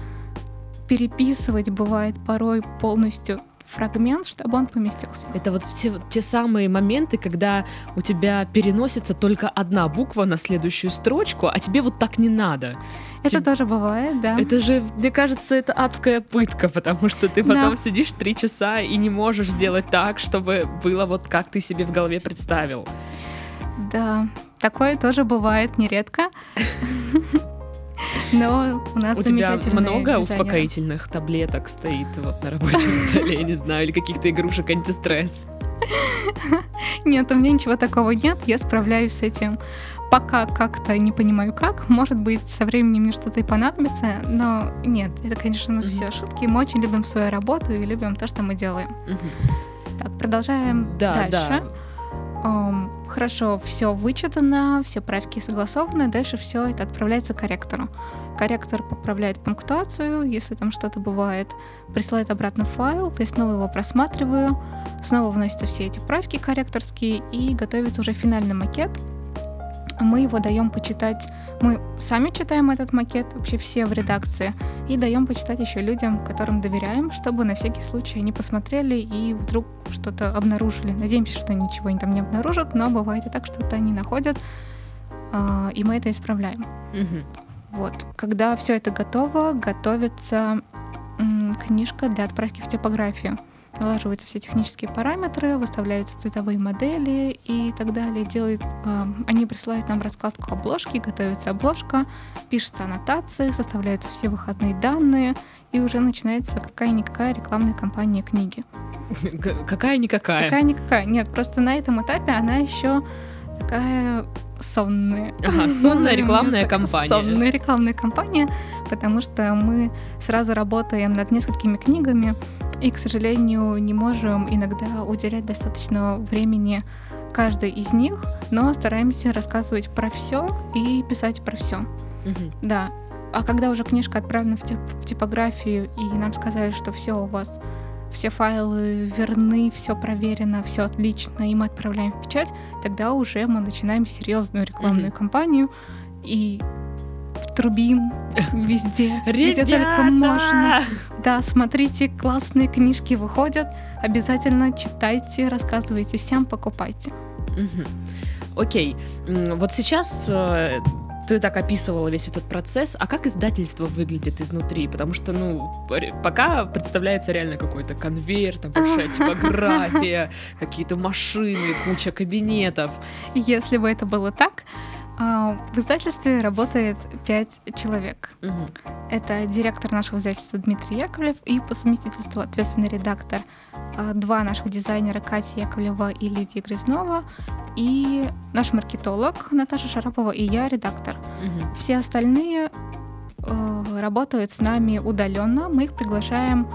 переписывать, бывает, порой полностью фрагмент, чтобы он поместился. Это вот те, те самые моменты, когда у тебя переносится только одна буква на следующую строчку, а тебе вот так не надо. Это Тип- тоже бывает, да. Это же, мне кажется, это адская пытка, потому что ты Да. потом сидишь три часа и не можешь сделать так, чтобы было вот как ты себе в голове представил. Да, такое тоже бывает нередко. <laughs> Но у нас У тебя много дизайнеры. успокоительных таблеток стоит вот на рабочем <laughs> столе, я не знаю, или каких-то игрушек антистресс. Нет, у меня ничего такого нет, я справляюсь с этим. Пока как-то не понимаю как, может быть, со временем мне что-то и понадобится, но нет, это, конечно, Мгм. все шутки. Мы очень любим свою работу и любим то, что мы делаем. Мгм. Так, продолжаем Да, дальше. да. Хорошо, все вычитано, все правки согласованы, дальше все это отправляется корректору. Корректор поправляет пунктуацию, если там что-то бывает, присылает обратно файл, то есть снова его просматриваю, снова вносятся все эти правки корректорские и готовится уже финальный макет. Мы его даем почитать. Мы сами читаем этот макет, вообще все в редакции, и даем почитать еще людям, которым доверяем, чтобы на всякий случай они посмотрели и вдруг что-то обнаружили. Надеемся, что ничего они там не обнаружат, но бывает и так, что это они находят, а, и мы это исправляем. Мгм. Вот. Когда все это готово, готовится книжка для отправки в типографию. Налаживаются все технические параметры, выставляются цветовые модели и так далее. Делают, э, они присылают нам раскладку обложки, готовится обложка, пишутся аннотации, составляются все выходные данные, и уже начинается какая-никакая рекламная кампания книги. Какая-никакая. Какая-никакая. Нет, просто на этом этапе она еще такая сонная. Ага, сонная <laughs> рекламная кампания. Сонная рекламная кампания, потому что мы сразу работаем над несколькими книгами и, к сожалению, не можем иногда уделять достаточно времени каждой из них, но стараемся рассказывать про все и писать про все. Мгм. Да. А когда уже книжка отправлена в, тип- в типографию, и нам сказали, что все у вас, все файлы верны, все проверено, все отлично, и мы отправляем в печать, тогда уже мы начинаем серьезную рекламную Мгм. кампанию и трубим везде, где только можно. Да, смотрите, классные книжки выходят, обязательно читайте, рассказывайте всем, покупайте. Окей, вот сейчас э, ты так описывала весь этот процесс, а как издательство выглядит изнутри? Потому что, ну, пока представляется реально какой-то конвейер, там большая типография, <laughs> какие-то машины, куча кабинетов. Если бы это было так, в издательстве работает пять человек. Мгм. Это директор нашего издательства Дмитрий Яковлев и по совместительству ответственный редактор. а, Два наших дизайнера Катя Яковлева и Лидия Грязнова. И наш маркетолог Наташа Шарапова и я, редактор. Мгм. Все остальные э, работают с нами удаленно. Мы их приглашаем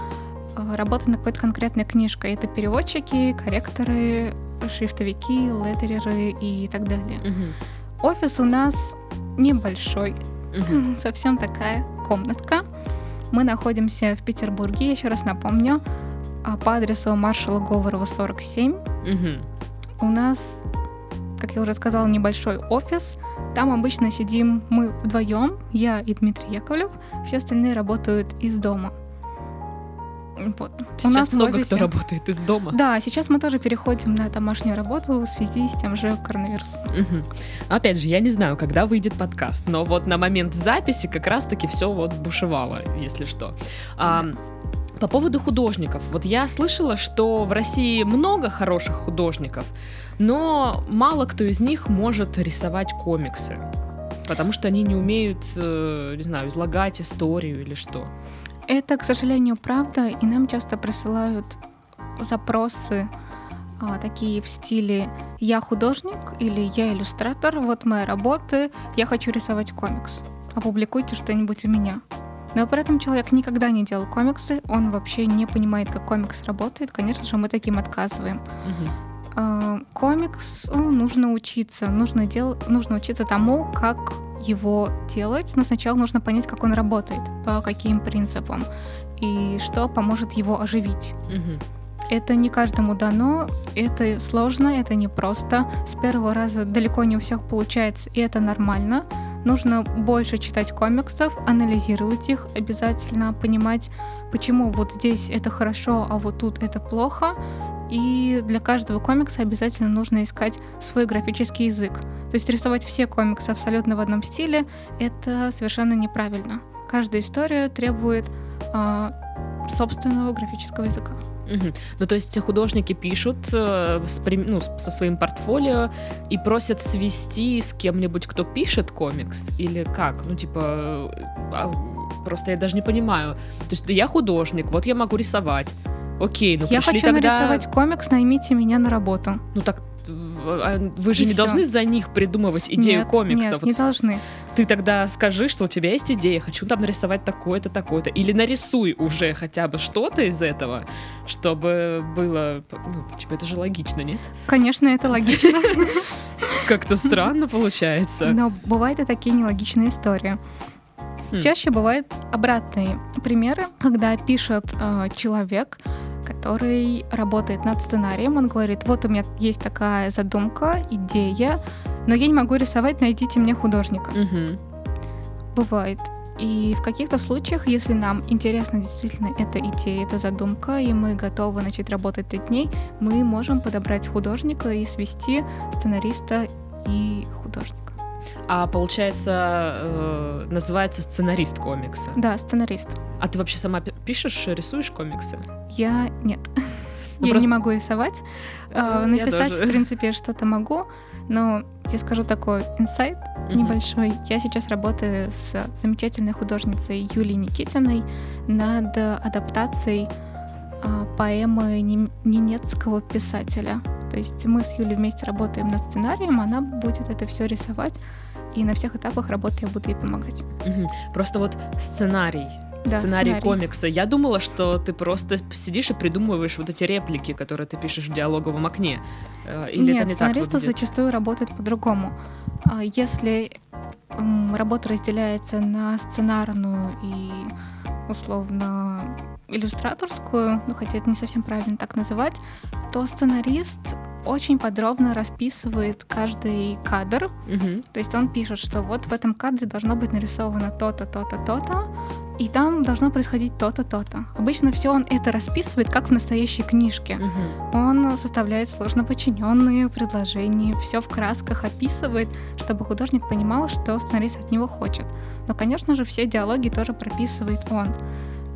э, работать над какой-то конкретной книжкой. Это переводчики, корректоры, шрифтовики, леттереры и так далее. Мгм. Офис у нас небольшой, Мгм. <laughs> совсем такая комнатка. Мы находимся в Петербурге, еще раз напомню, а, по адресу маршала Говорова 47. Мгм. У нас, как я уже сказала, небольшой офис. Там обычно сидим мы вдвоем, я и Дмитрий Яковлев. Все остальные работают из дома. Вот. Сейчас у нас много офисе- кто работает из дома. Да, сейчас мы тоже переходим на домашнюю работу в связи с тем же коронавирусом. Мгм. Опять же, я не знаю, когда выйдет подкаст, но вот на момент записи как раз-таки все вот бушевало, если что. А, по поводу художников. Вот я слышала, что в России много хороших художников, но мало кто из них может рисовать комиксы. Потому что они не умеют, э, не знаю, излагать историю или что. Это, к сожалению, правда, и нам часто присылают запросы а, такие в стиле «я художник» или «я иллюстратор, вот мои работы, я хочу рисовать комикс, опубликуйте что-нибудь у меня». Но при этом человек никогда не делал комиксы, он вообще не понимает, как комикс работает, конечно же, мы таким отказываем. А, комикс ну, нужно учиться, нужно, дел... нужно учиться тому, как его делать, но сначала нужно понять, как он работает, по каким принципам и что поможет его оживить. Мгм. Это не каждому дано, это сложно, это непросто. С первого раза далеко не у всех получается, и это нормально. Нужно больше читать комиксов, анализировать их, обязательно понимать, почему вот здесь это хорошо, а вот тут это плохо. И для каждого комикса обязательно нужно искать свой графический язык. То есть рисовать все комиксы абсолютно в одном стиле — это совершенно неправильно. Каждая история требует а, собственного графического языка. Мгм. Ну, то есть художники пишут э, с ну, со своим портфолио и просят свести с кем-нибудь, кто пишет комикс? Или как? Ну, типа, э, а, просто я даже не понимаю. То есть я художник, вот я могу рисовать. Окей, ну Я хочу тогда... нарисовать комикс, наймите меня на работу. Ну так а вы же И не всё. должны за них придумывать идею нет, комикса. Нет, Вот не должны. Ты тогда скажи, что у тебя есть идея, хочу там нарисовать такое-то, такое-то. Или нарисуй уже хотя бы что-то из этого, чтобы было... Ну, типа, это же логично, нет? Конечно, это логично, <laughs> Как-то странно получается. но бывают и такие нелогичные истории. Хм. Чаще бывают обратные примеры, когда пишет э, человек, который работает над сценарием, он говорит, вот у меня есть такая задумка, идея, но я не могу рисовать, найдите мне художника. Мгм. Бывает. И в каких-то случаях, если нам интересна действительно эта идея, эта задумка, и мы готовы начать работать над ней, мы можем подобрать художника и свести сценариста и художника. А получается, э, называется сценарист комикса. Да, сценарист. А ты вообще сама пи- пишешь, рисуешь комиксы? Я нет. Ну, <laughs> я просто- не могу рисовать. А, Ну, Написать, в принципе, что-то могу, но я скажу такой инсайт Мгм. небольшой. Я сейчас работаю с замечательной художницей Юлией Никитиной над адаптацией а, поэмы ненецкого писателя. То есть мы с Юлей вместе работаем над сценарием, она будет это все рисовать, и на всех этапах работы я буду ей помогать. Мгм. Просто вот сценарий. Да, сценарий, сценарий. комикса. Я думала, что ты просто сидишь и придумываешь вот эти реплики, которые ты пишешь в диалоговом окне. Э, Или Нет, это не так сценаристы выглядит? зачастую работают по-другому. А Если работа разделяется на сценарную и условно иллюстраторскую, ну хотя это не совсем правильно так называть, то сценарист очень подробно расписывает каждый кадр. Мгм. То есть он пишет, что вот в этом кадре должно быть нарисовано то-то, то-то, то-то, и там должно происходить то-то, то-то. Обычно все он это расписывает, как в настоящей книжке. Мгм. Он составляет сложно подчиненные предложения, все в красках описывает, чтобы художник понимал, что сценарист от него хочет. Но, конечно же, все диалоги тоже прописывает он.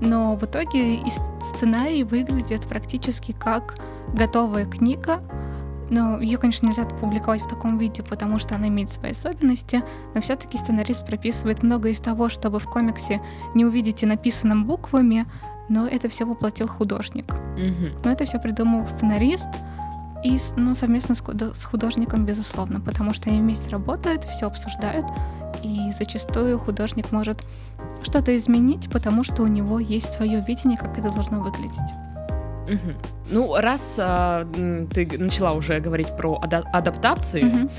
Но в итоге и сценарий выглядит практически как готовая книга. Но ее, конечно, нельзя публиковать в таком виде, потому что она имеет свои особенности. Но все-таки сценарист прописывает много из того, что вы в комиксе не увидите написанным буквами, но это все воплотил художник. Но это все придумал сценарист и ну, совместно с художником, безусловно, потому что они вместе работают, все обсуждают, и зачастую художник может что-то изменить, потому что у него есть свое видение, как это должно выглядеть. Мгм. Ну, раз а, ты начала уже говорить про ада- адаптации, Мгм.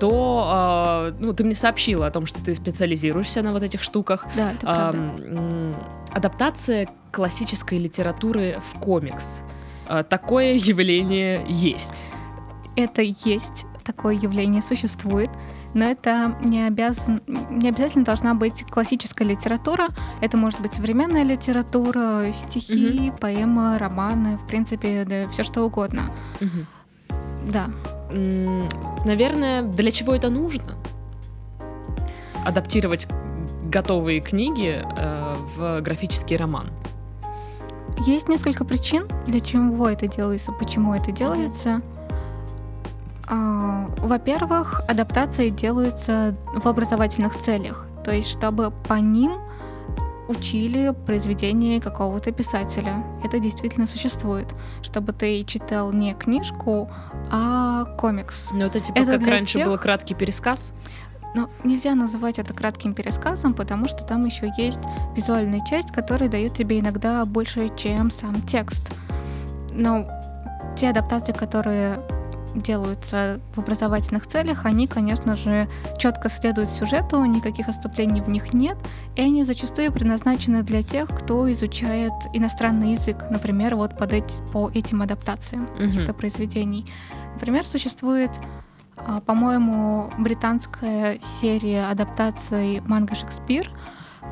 то а, ну, ты мне сообщила о том, что ты специализируешься на вот этих штуках. Да, это правда. м, адаптация классической литературы в комикс. А, Такое явление есть. Это есть, такое явление существует, но это не, обязан, не обязательно должна быть классическая литература. Это может быть современная литература, стихи, поэмы, романы, в принципе, да, все что угодно. Мгм. Да. Наверное, для чего это нужно? Адаптировать готовые книги э, в графический роман. Есть несколько причин, для чего это делается, почему это делается. А, Во-первых, адаптации делаются в образовательных целях, то есть чтобы по ним учили произведение какого-то писателя. Это действительно существует, чтобы ты читал не книжку, а комикс. Ну, это типа Это как раньше тех- был краткий пересказ. Но нельзя называть это кратким пересказом, потому что там еще есть визуальная часть, которая дает тебе иногда больше, чем сам текст. Но те адаптации, которые делаются в образовательных целях, они, конечно же, четко следуют сюжету, никаких отступлений в них нет, и они зачастую предназначены для тех, кто изучает иностранный язык, например, вот под эти- по этим адаптациям Мгм. каких-то произведений. Например, существует, а, по-моему, британская серия адаптаций манга «Шекспир».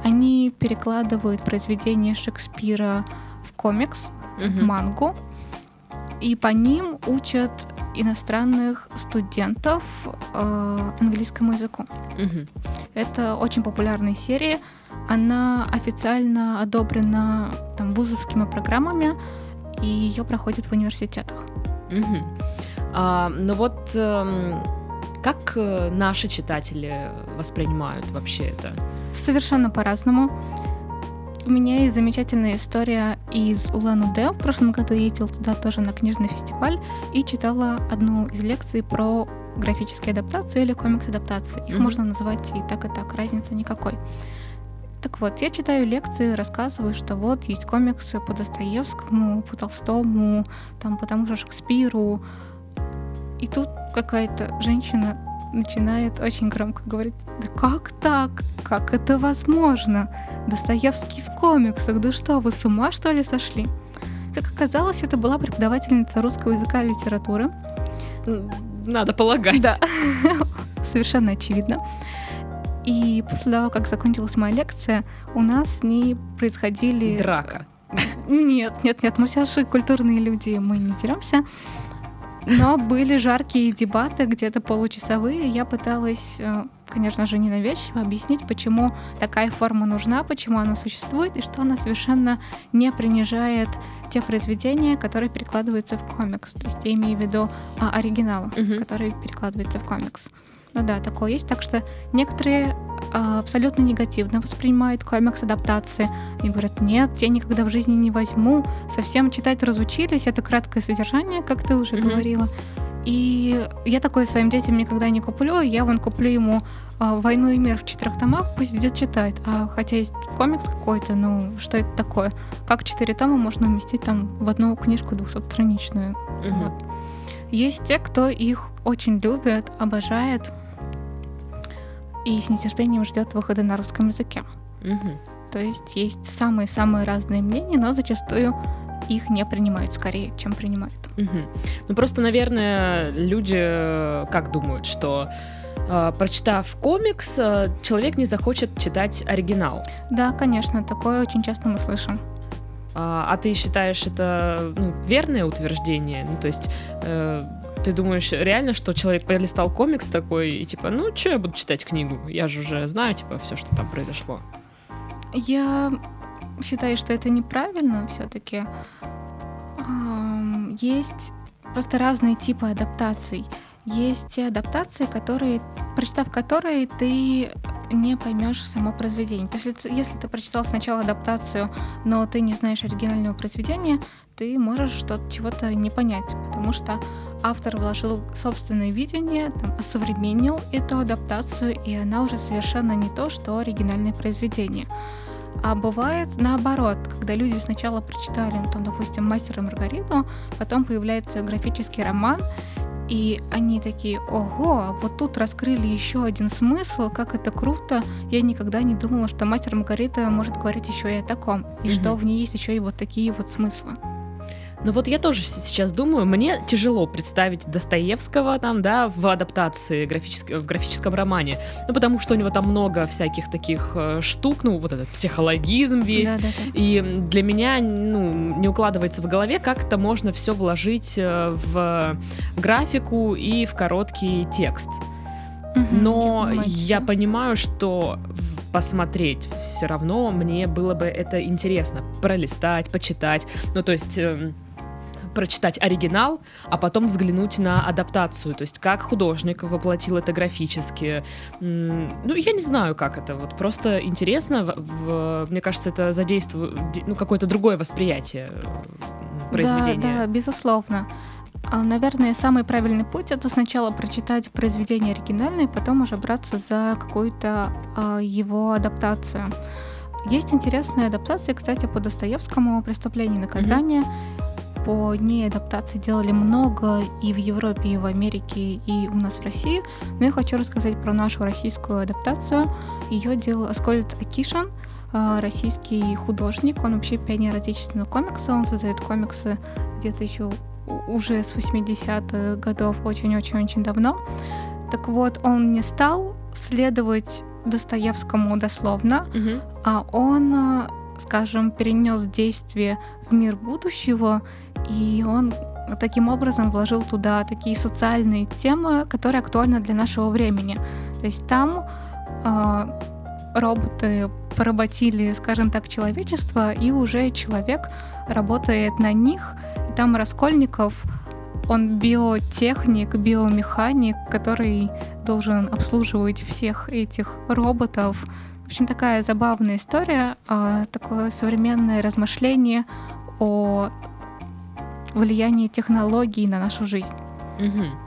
Они перекладывают произведения Шекспира в комикс, в Мгм. мангу, и по ним учат иностранных студентов э, английскому языку. Мгм. Это очень популярная серия. Она официально одобрена там, вузовскими программами, и ее проходят в университетах. Мгм. А, ну вот эм, как э, наши читатели воспринимают вообще это? Совершенно по-разному. У меня есть замечательная история из Улан-Удэ. В прошлом году я ездила туда тоже на книжный фестиваль и читала одну из лекций про графические адаптации или комикс-адаптации. Их Мгм. можно называть и так, и так, разницы никакой. Так вот, я читаю лекции, рассказываю, что вот есть комиксы по Достоевскому, по Толстому, там, по тому же Шекспиру. И тут какая-то женщина начинает очень громко говорить, да как так? Как это возможно? Достоевский в комиксах, да что, вы с ума что ли сошли? Как оказалось, это была преподавательница русского языка и литературы. Надо полагать. Да. <laughs> совершенно очевидно. И после того, как закончилась моя лекция, у нас с ней происходили... Драка. Нет, нет, нет, мы все же культурные люди, мы не деремся. Но были жаркие дебаты, где-то получасовые. Я пыталась, э, конечно же, ненавязчиво объяснить, почему такая форма нужна, почему она существует, и что она совершенно не принижает те произведения, которые перекладываются в комикс. То есть я имею в виду а, оригинал, Мгм. который перекладывается в комикс. Ну да, такое есть. Так что некоторые а, абсолютно негативно воспринимают комикс-адаптации. И говорят, нет, я никогда в жизни не возьму. Совсем читать разучились. Это краткое содержание, как ты уже Мгм. говорила. И я такое своим детям никогда не куплю. Я вон куплю ему а, «Войну и мир» в четырех томах, пусть идет читает. А хотя есть комикс какой-то, ну что это такое? Как четыре тома можно уместить там в одну книжку 200-страничную? Мгм. Вот. Есть те, кто их очень любит, обожает и с нетерпением ждет выхода на русском языке. Мгм. То есть есть самые-самые разные мнения, но зачастую их не принимают скорее, чем принимают. Мгм. Ну просто, наверное, люди э, как думают, что э, прочитав комикс, э, человек не захочет читать оригинал. Да, конечно, такое очень часто мы слышим. А, а ты считаешь это ну, верное утверждение? Ну, то есть э, ты думаешь реально, что человек полистал комикс такой и типа, ну что я буду читать книгу? Я же уже знаю типа все, что там произошло. Я считаю, что это неправильно все-таки. Есть просто разные типы адаптаций. Есть адаптации, которые, прочитав которые, ты не поймешь само произведение. То есть, если ты прочитал сначала адаптацию, но ты не знаешь оригинального произведения, ты можешь что-то чего-то не понять, потому что автор вложил собственное видение, там, осовременил эту адаптацию, и она уже совершенно не то, что оригинальное произведение. А бывает наоборот, когда люди сначала прочитали, там, допустим, «Мастера Маргариту», потом появляется графический роман, и они такие, ого, вот тут раскрыли еще один смысл, как это круто. Я никогда не думала, что мастер Маргарита может говорить еще и о таком, и Мгм. что в ней есть еще и вот такие вот смыслы. Ну вот я тоже сейчас думаю, мне тяжело представить Достоевского там, да, в адаптации графической, в графическом романе. Ну потому что у него там много всяких таких э, штук, ну вот этот психологизм весь. Да-да-да. И для меня ну, не укладывается в голове, как это можно все вложить э, в графику и в короткий текст. Но я тебя. понимаю, что посмотреть все равно мне было бы это интересно. Пролистать, почитать. Ну, то есть... эм, прочитать оригинал, а потом взглянуть на адаптацию, то есть как художник воплотил это графически. Ну, я не знаю, как это, вот просто интересно, в- в- мне кажется, это задействует де- ну, какое-то другое восприятие э, произведения. Да, да, безусловно. А, Наверное, самый правильный путь это сначала прочитать произведение оригинальное, потом уже браться за какую-то а, его адаптацию. Есть интересные адаптации, кстати, по Достоевскому «Преступление и наказание». По ней адаптации делали много и в Европе, и в Америке, и у нас в России. Но я хочу рассказать про нашу российскую адаптацию. Ее делал Аскольд Акишин, а, российский художник. Он вообще пионер отечественного комикса. Он создает комиксы где-то еще уже с 80-х годов, очень-очень-очень давно. Так вот, он не стал следовать Достоевскому дословно, Мгм. а он, э, скажем, перенес действие в мир будущего, и он таким образом вложил туда такие социальные темы, которые актуальны для нашего времени. То есть там э, роботы поработили, скажем так, человечество, и уже человек работает на них. И там Раскольников, он биотехник, биомеханик, который должен обслуживать всех этих роботов. В общем, такая забавная история, а, такое современное размышление о влиянии технологий на нашу жизнь. Мгм.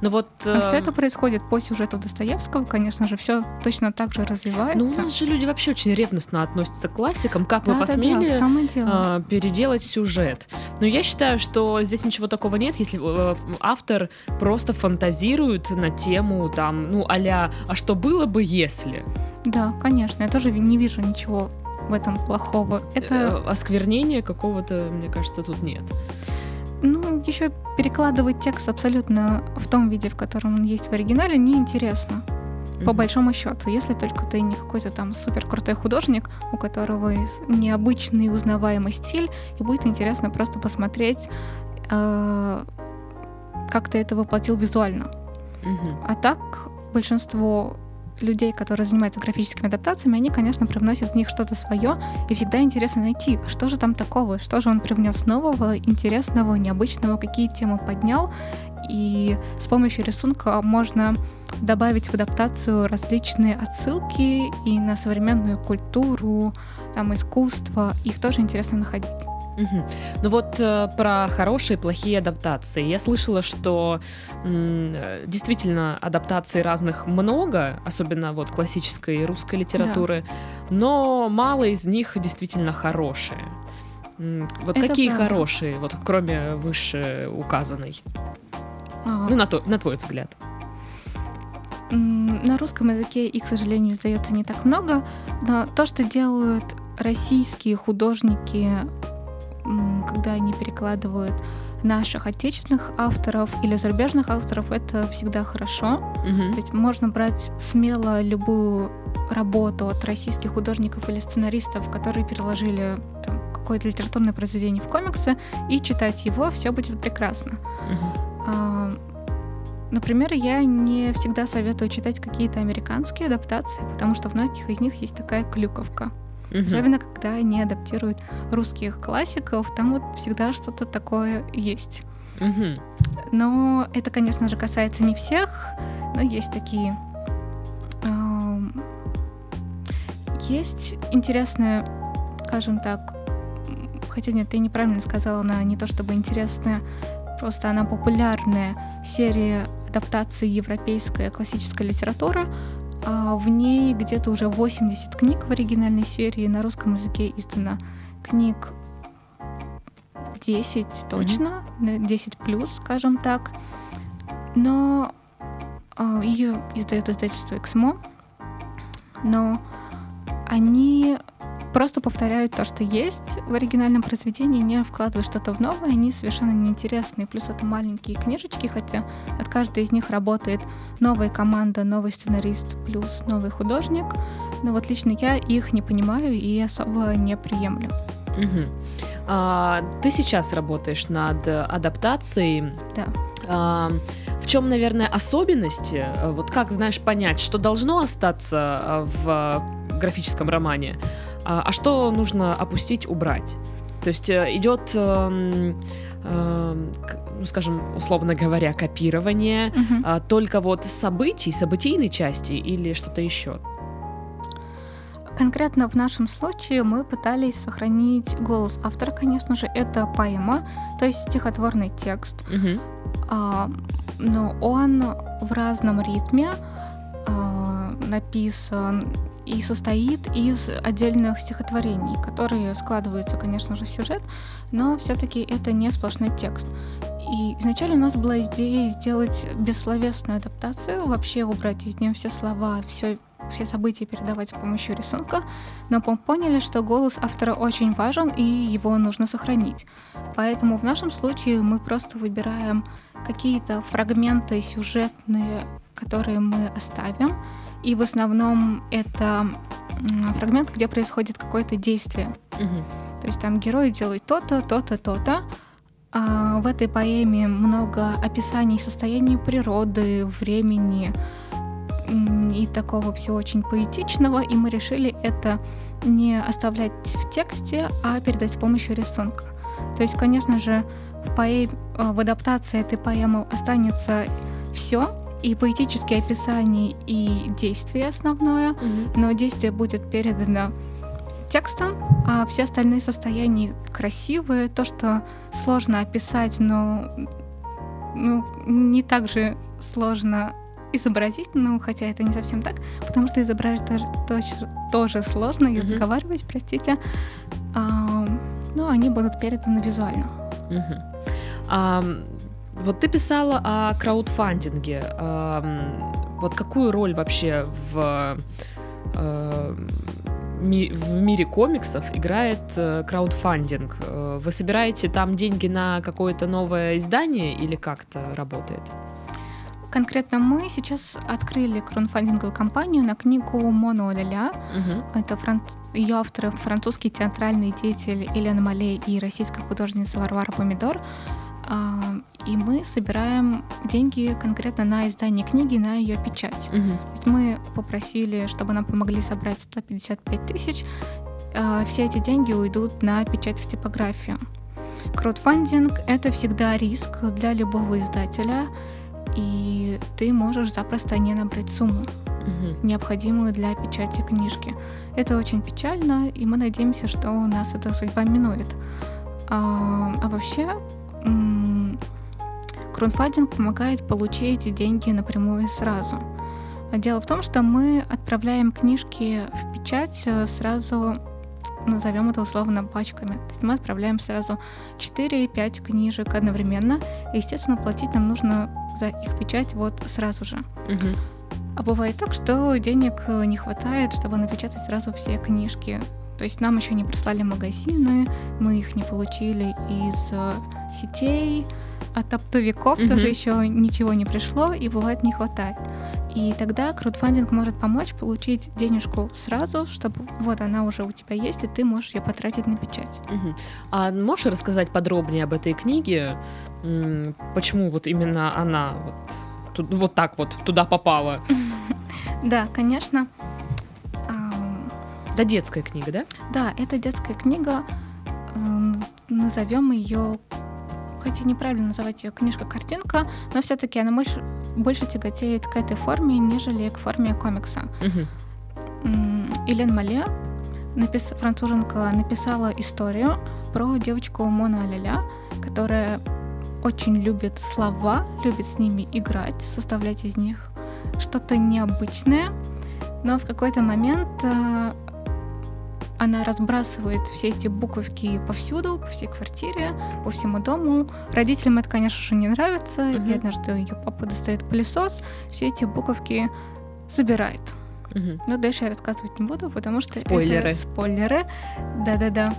Ну вот... А все э, это происходит по сюжету Достоевского, конечно же, все точно так же развивается. Ну, у нас же люди вообще очень ревностно относятся к классикам. Как вы Да-да-да, посмели и дело. а, переделать сюжет? Но я считаю, что здесь ничего такого нет, если э, автор просто фантазирует на тему там, ну, а «А что было бы, если?» Да, конечно, я тоже не вижу ничего в этом плохого. Это Э, Осквернения какого-то, мне кажется, тут нет. Ну, еще перекладывать текст абсолютно в том виде, в котором он есть в оригинале, неинтересно. По большому счету, если только ты не какой-то там супер крутой художник, у которого необычный узнаваемый стиль, и будет интересно просто посмотреть, э, как ты это воплотил визуально. А так большинство людей, которые занимаются графическими адаптациями, они, конечно, привносят в них что-то свое, и всегда интересно найти, что же там такого, что же он привнес нового, интересного, необычного, какие темы поднял, и с помощью рисунка можно добавить в адаптацию различные отсылки и на современную культуру, там, искусство, их тоже интересно находить. Угу. Ну вот э, про хорошие и плохие адаптации. Я слышала, что м, действительно адаптаций разных много, особенно вот классической русской литературы, да. но мало из них действительно хорошие. Вот Это какие правда. хорошие, вот кроме выше указанной? Ага. Ну, на, то, на твой взгляд. На русском языке их, к сожалению, издается не так много, но то, что делают российские художники когда они перекладывают наших отечественных авторов или зарубежных авторов, это всегда хорошо. Угу. То есть можно брать смело любую работу от российских художников или сценаристов, которые переложили там, какое-то литературное произведение в комиксы, и читать его, все будет прекрасно. Угу. А, например, я не всегда советую читать какие-то американские адаптации, потому что в многих из них есть такая клюковка. Угу. Особенно, когда они адаптируют русских классиков, там вот всегда что-то такое есть. Угу. Но это, конечно же, касается не всех, но есть такие. есть интересная, скажем так, хотя нет, ты неправильно сказала, она не то чтобы интересная, просто она популярная серия адаптации европейской классической литературы а в ней где-то уже 80 книг в оригинальной серии на русском языке издано. Книг 10 точно, mm-hmm. 10 плюс, скажем так. Но а, ее издает издательство Эксмо. Но они просто повторяют то, что есть в оригинальном произведении, не вкладывая что-то в новое, они совершенно неинтересные. Плюс это маленькие книжечки, хотя от каждой из них работает новая команда, новый сценарист, плюс новый художник. Но вот лично я их не понимаю и особо не приемлю. Угу. А, ты сейчас работаешь над адаптацией. Да. А, в чем, наверное, особенности? Вот как, знаешь, понять, что должно остаться в графическом романе, а, а что нужно опустить, убрать. То есть э, идет, эм, ну, скажем, условно говоря, копирование угу. только вот событий, событийной части или что-то еще? Конкретно в нашем случае мы пытались сохранить голос автора, конечно же, это поэма, то есть стихотворный текст, угу. а, но он в разном ритме а, написан и состоит из отдельных стихотворений, которые складываются, конечно же, в сюжет, но все-таки это не сплошной текст. И изначально у нас была идея сделать бессловесную адаптацию, вообще убрать из нее все слова, все все события передавать с помощью рисунка, но поняли, что голос автора очень важен и его нужно сохранить. Поэтому в нашем случае мы просто выбираем какие-то фрагменты сюжетные, которые мы оставим, и в основном это фрагмент, где происходит какое-то действие. Угу. То есть там герои делают то-то, то-то, то-то. А в этой поэме много описаний состояния природы, времени и такого всего очень поэтичного, и мы решили это не оставлять в тексте, а передать с помощью рисунка. То есть, конечно же, в, поэм... в адаптации этой поэмы останется все, и поэтические описания, и действие основное, mm-hmm. но действие будет передано текстом, а все остальные состояния красивые, то, что сложно описать, но ну, не так же сложно изобразить, ну, хотя это не совсем так, потому что изображать тоже, тоже, тоже сложно, mm-hmm. заговариваюсь, простите, а, но они будут переданы визуально. Mm-hmm. Um, вот ты писала о краудфандинге. Вот какую роль вообще в ми- в мире комиксов играет э, краудфандинг. Э, Вы собираете там деньги на какое-то новое издание или как это работает? Конкретно мы сейчас открыли краудфандинговую кампанию на книгу «Моно ля Мгм. Это фран... ее авторы французский театральный деятель Елена Малей и российская художница Варвара Помидор. А, И мы собираем деньги конкретно на издание книги, на ее печать. То есть мы попросили, чтобы нам помогли собрать 155 тысяч. А, Все эти деньги уйдут на печать в типографию. Краудфандинг — это всегда риск для любого издателя, и ты можешь запросто не набрать сумму Мгм. необходимую для печати книжки. Это очень печально, и мы надеемся, что нас эта судьба минует. А, а вообще, краудфандинг помогает получить эти деньги напрямую сразу. Дело в том, что мы отправляем книжки в печать э, сразу, назовем это условно пачками. То есть мы отправляем сразу 4-5 книжек одновременно, и, естественно, платить нам нужно за их печать вот сразу же. Мгм. А бывает так, что денег э, не хватает, чтобы напечатать сразу все книжки. То есть нам еще не прислали магазины, мы их не получили из э, сетей, от оптовиков Мгм. тоже еще ничего не пришло, и бывает не хватает. И тогда краудфандинг может помочь получить денежку сразу, чтобы вот она уже у тебя есть, и ты можешь ее потратить на печать. Мгм. А можешь рассказать подробнее об этой книге? Почему вот именно она вот, вот так вот туда попала? <laughs> Да, конечно. Да, детская книга, да? Да, это детская книга. М, Назовем ее, хотя неправильно называть ее книжка-картинка, но все-таки она больше, больше тяготеет к этой форме, нежели к форме комикса. М, Элен Мале, напис... француженка, написала историю про девочку Мона Ляля, которая очень любит слова, любит с ними играть, составлять из них что-то необычное, но в какой-то момент э, она разбрасывает все эти буковки повсюду, по всей квартире, по всему дому. Родителям это, конечно же, не нравится, Мгм. и однажды ее папа достает пылесос, все эти буковки собирает. Мгм. Но дальше я рассказывать не буду, потому что Спойлеры. это спойлеры. Да-да-да.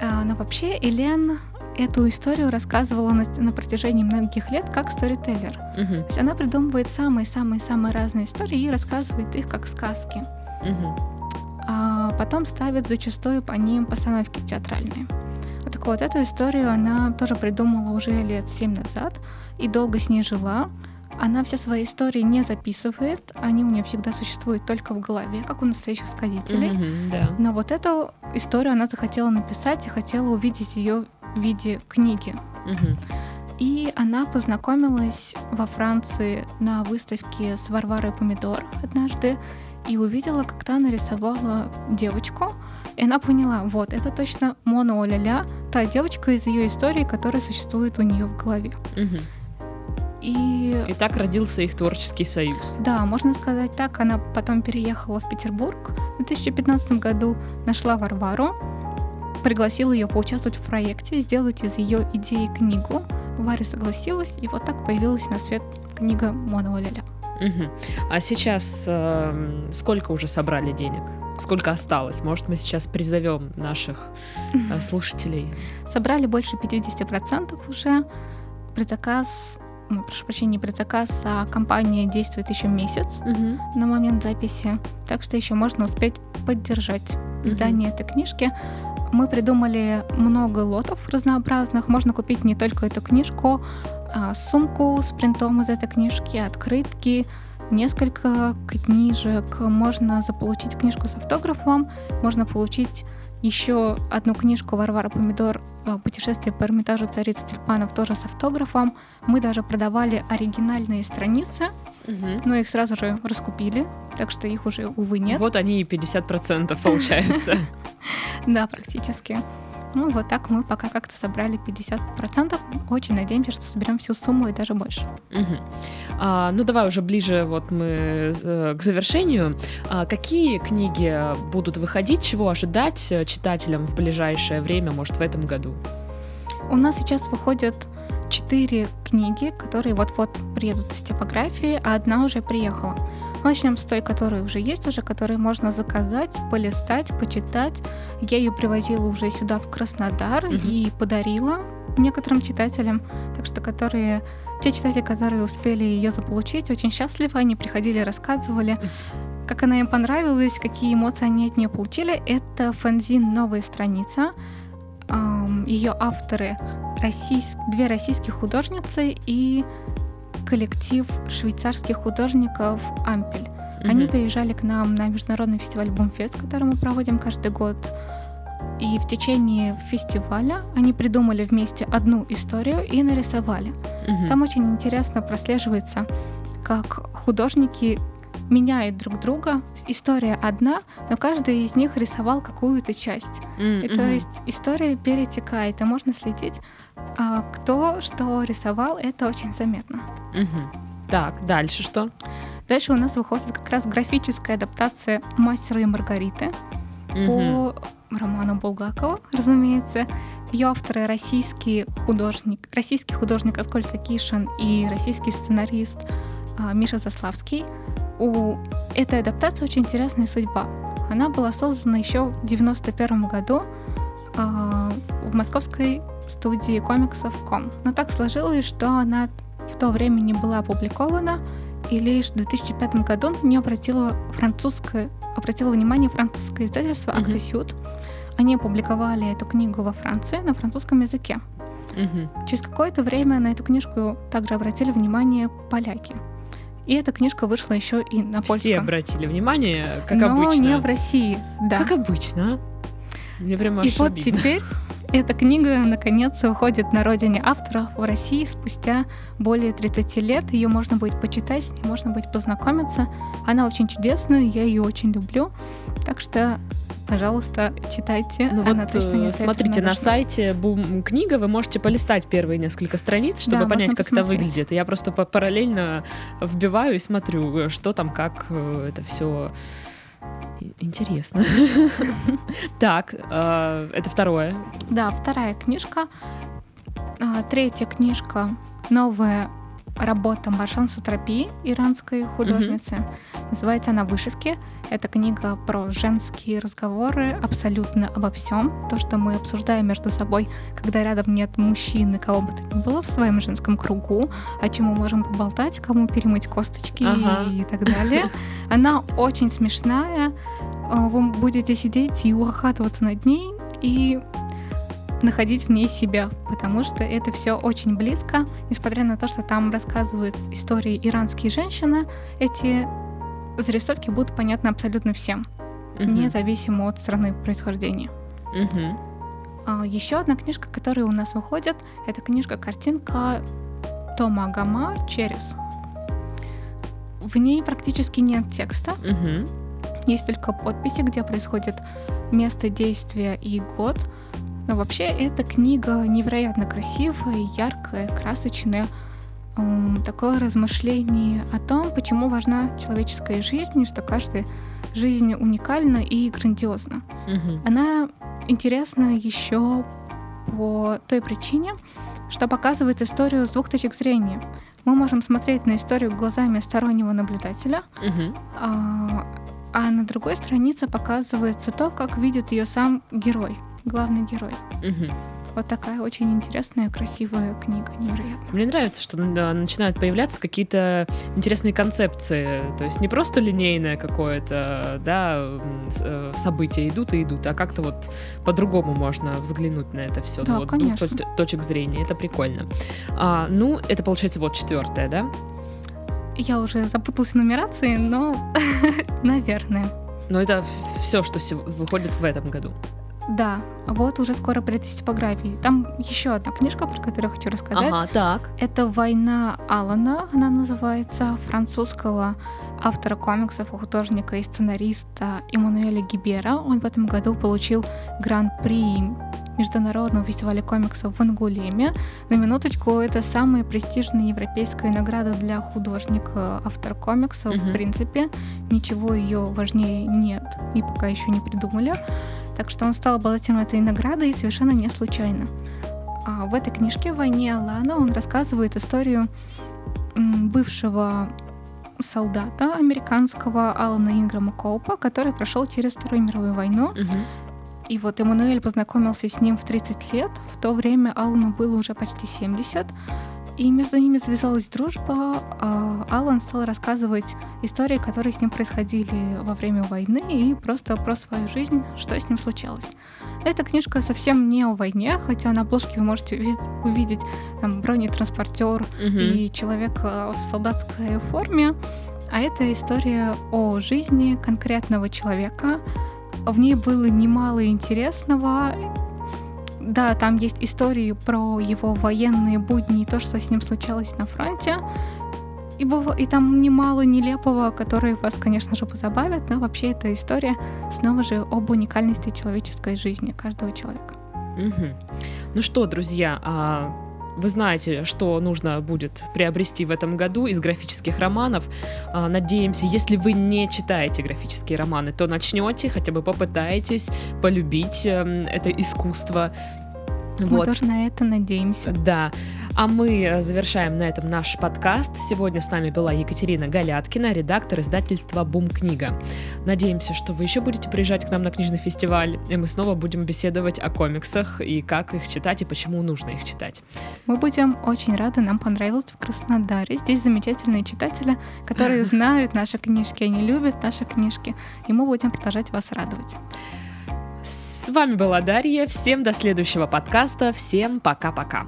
А, но вообще Элен эту историю рассказывала на, на протяжении многих лет как сторителлер. Мгм. То есть она придумывает самые-самые-самые разные истории и рассказывает их как сказки. Мгм. А потом ставит зачастую по ним постановки театральные. Вот так вот, эту историю она тоже придумала уже лет семь назад и долго с ней жила. Она все свои истории не записывает, они у нее всегда существуют только в голове, как у настоящих сказителей. Мгм, Да. Но вот эту историю она захотела написать и хотела увидеть ее в виде книги. Мгм. И она познакомилась во Франции на выставке с Варварой Помидор однажды и увидела, как та нарисовала девочку. И она поняла, вот, это точно Мона Оля-ля, та девочка из ее истории, которая существует у нее в голове. Мгм. И И так родился их творческий союз. да, можно сказать так, она потом переехала в Петербург в 2015 году, нашла Варвару, пригласила ее поучаствовать в проекте, сделать из ее идеи книгу. Варя согласилась, и вот так появилась на свет книга Мона Оля-ля. Мгм. А сейчас эм, сколько уже собрали денег? Сколько осталось? Может, мы сейчас призовем наших э, <laughs> слушателей? Собрали больше 50% уже. Предзаказ, прошу прощения, не предзаказ, а компания действует еще месяц Мгм. на момент записи, так что еще можно успеть поддержать издание этой книжки. Мы придумали много лотов разнообразных. Можно купить не только эту книжку, а сумку с принтом из этой книжки, открытки, несколько книжек. Можно заполучить книжку с автографом, можно получить еще одну книжку Варвара Помидор «Путешествие по Эрмитажу царицы тюльпанов» тоже с автографом. Мы даже продавали оригинальные страницы, Мгм. но их сразу же раскупили, так что их уже, увы, нет. Вот они и 50% получается. <laughs> Да, практически. Ну, вот так мы пока как-то собрали 50%. Очень надеемся, что соберем всю сумму и даже больше. Мгм. А, ну давай уже ближе вот мы э, к завершению. А, какие книги будут выходить, чего ожидать э, читателям в ближайшее время, может в этом году? У нас сейчас выходят четыре книги, которые вот-вот приедут из типографии, а одна уже приехала. Начнем с той, которая уже есть, уже которую можно заказать, полистать, почитать. Я ее привозила уже сюда, в Краснодар, Мгм. и подарила некоторым читателям. Так что которые те читатели, которые успели ее заполучить, очень счастливы. Они приходили, рассказывали, как она им понравилась, какие эмоции они от нее получили. Это фэнзин «Новая страница». Ее авторы российс- две российских художницы и коллектив швейцарских художников «Ампель». Они Мгм. приезжали к нам на международный фестиваль Бумфест, который мы проводим каждый год. И в течение фестиваля они придумали вместе одну историю и нарисовали. Мгм. Там очень интересно прослеживается, как художники меняют друг друга. История одна, но каждый из них рисовал какую-то часть. М, И то есть история перетекает, и можно следить, а, кто что рисовал, это очень заметно. Мгм. Так, дальше что? Дальше у нас выходит как раз графическая адаптация «Мастера и Маргариты» Мгм. по роману Булгакова, разумеется. Ее авторы российский художник, российский художник Аскольд Акишин и российский сценарист Миша Заславский. У этой адаптации очень интересная судьба. Она была создана еще в 91 году а, в московской студии комиксов «Ком». Но так сложилось, что она в то время не была опубликована, и лишь в 2005 году на нее обратило французское, обратило внимание французское издательство Мгм. «Актосют». Они опубликовали эту книгу во Франции на французском языке. Мгм. Через какое-то время на эту книжку также обратили внимание поляки. И эта книжка вышла еще и на польском. Все обратили внимание, как Но обычно. не в России, да. Как обычно? Мне прям И вот обидно. теперь эта книга наконец выходит на родине авторов в России спустя более 30 лет. Ее можно будет почитать, с ней можно будет познакомиться. Она очень чудесная, я ее очень люблю. Так что, пожалуйста, читайте. Ну Она вот, точно не э, смотрите, на равнодушной. сайте Бум книга вы можете полистать первые несколько страниц, чтобы Да, понять, как это посмотреть. выглядит. И я просто параллельно вбиваю и смотрю, что там, как э, это все интересно. <laughs> Так, э, это второе. Да, вторая книжка. Третья книжка новая работа Маршан Сатрапи, иранской художницы. Называется она «Вышивки». Это книга про женские разговоры абсолютно обо всем. То, что мы обсуждаем между собой, когда рядом нет мужчины, кого бы то ни было в своем женском кругу, о чем мы можем поболтать, кому перемыть косточки Ага. и так далее. <laughs> Она очень смешная. Вы будете сидеть и ухахатываться над ней, и находить в ней себя, потому что это все очень близко, несмотря на то, что там рассказывают истории иранские женщины, эти зарисовки будут понятны абсолютно всем, Мгм. независимо от страны происхождения. Мгм. А, Еще одна книжка, которая у нас выходит, это книжка-картинка Тома Гама «Через». В ней практически нет текста, Мгм. есть только подписи, где происходит место действия и год. Но вообще эта книга невероятно красивая, яркая, красочная. Такое размышление о том, почему важна человеческая жизнь, и что каждая жизнь уникальна и грандиозна. Мгм. Она интересна еще по той причине, что показывает историю с двух точек зрения. Мы можем смотреть на историю глазами стороннего наблюдателя, Мгм. а, а на другой странице показывается то, как видит ее сам герой, главный герой. Мгм. Вот такая очень интересная, красивая книга, невероятно. Мне нравится, что начинают появляться какие-то интересные концепции. То есть не просто линейное какое-то да, э, событие идут и идут, а как-то вот по-другому можно взглянуть на это все. Да, вот с двух конечно. точ- точек зрения. Это прикольно. А, ну, это получается вот четвертое, да? Я уже запуталась в нумерации, но, <laughs> наверное. Но это все, что выходит в этом году. Да, вот уже скоро придет из типографии. Там еще одна книжка, про которую я хочу рассказать. Ага, так. Это «Война Алана», она называется, французского автора комиксов, художника и сценариста Эммануэля Гибера. Он в этом году получил гран-при Международного фестиваля комиксов в Ангулеме. На минуточку, это самая престижная европейская награда для художника, автора комиксов. Мгм. В принципе, ничего ее важнее нет и пока еще не придумали. Так что он стал обладателем этой и совершенно не случайно. А в этой книжке «Войне Алана» он рассказывает историю бывшего солдата американского Алана Инграма Коупа, который прошел через Вторую мировую войну. Угу. И вот Эммануэль познакомился с ним в 30 лет. В то время Алану было уже почти 70. И между ними завязалась дружба. А Алан стал рассказывать истории, которые с ним происходили во время войны, и просто про свою жизнь, что с ним случалось. Эта книжка совсем не о войне, хотя на обложке вы можете увидеть там бронетранспортер Угу. и человек э, в солдатской форме. А это история о жизни конкретного человека. В ней было немало интересного. Да, там есть истории про его военные будни и то, что с ним случалось на фронте. И, быва- и там немало нелепого, которое вас, конечно же, позабавит, но вообще эта история снова же об уникальности человеческой жизни каждого человека. Мгм. Ну что, друзья, а, вы знаете, что нужно будет приобрести в этом году из графических романов. А, Надеемся, если вы не читаете графические романы, то начнете, хотя бы попытаетесь полюбить эм, это искусство. Мы Вот. тоже на это надеемся. Да. А мы завершаем на этом наш подкаст. Сегодня с нами была Екатерина Галяткина, редактор издательства Бум Книга. Надеемся, что вы еще будете приезжать к нам на книжный фестиваль, и мы снова будем беседовать о комиксах и как их читать и почему нужно их читать. Мы будем очень рады, нам понравилось в Краснодаре. Здесь замечательные читатели, которые <laughs> знают наши книжки, они любят наши книжки, и мы будем продолжать вас радовать. С вами была Дарья. Всем до следующего подкаста. Всем пока-пока.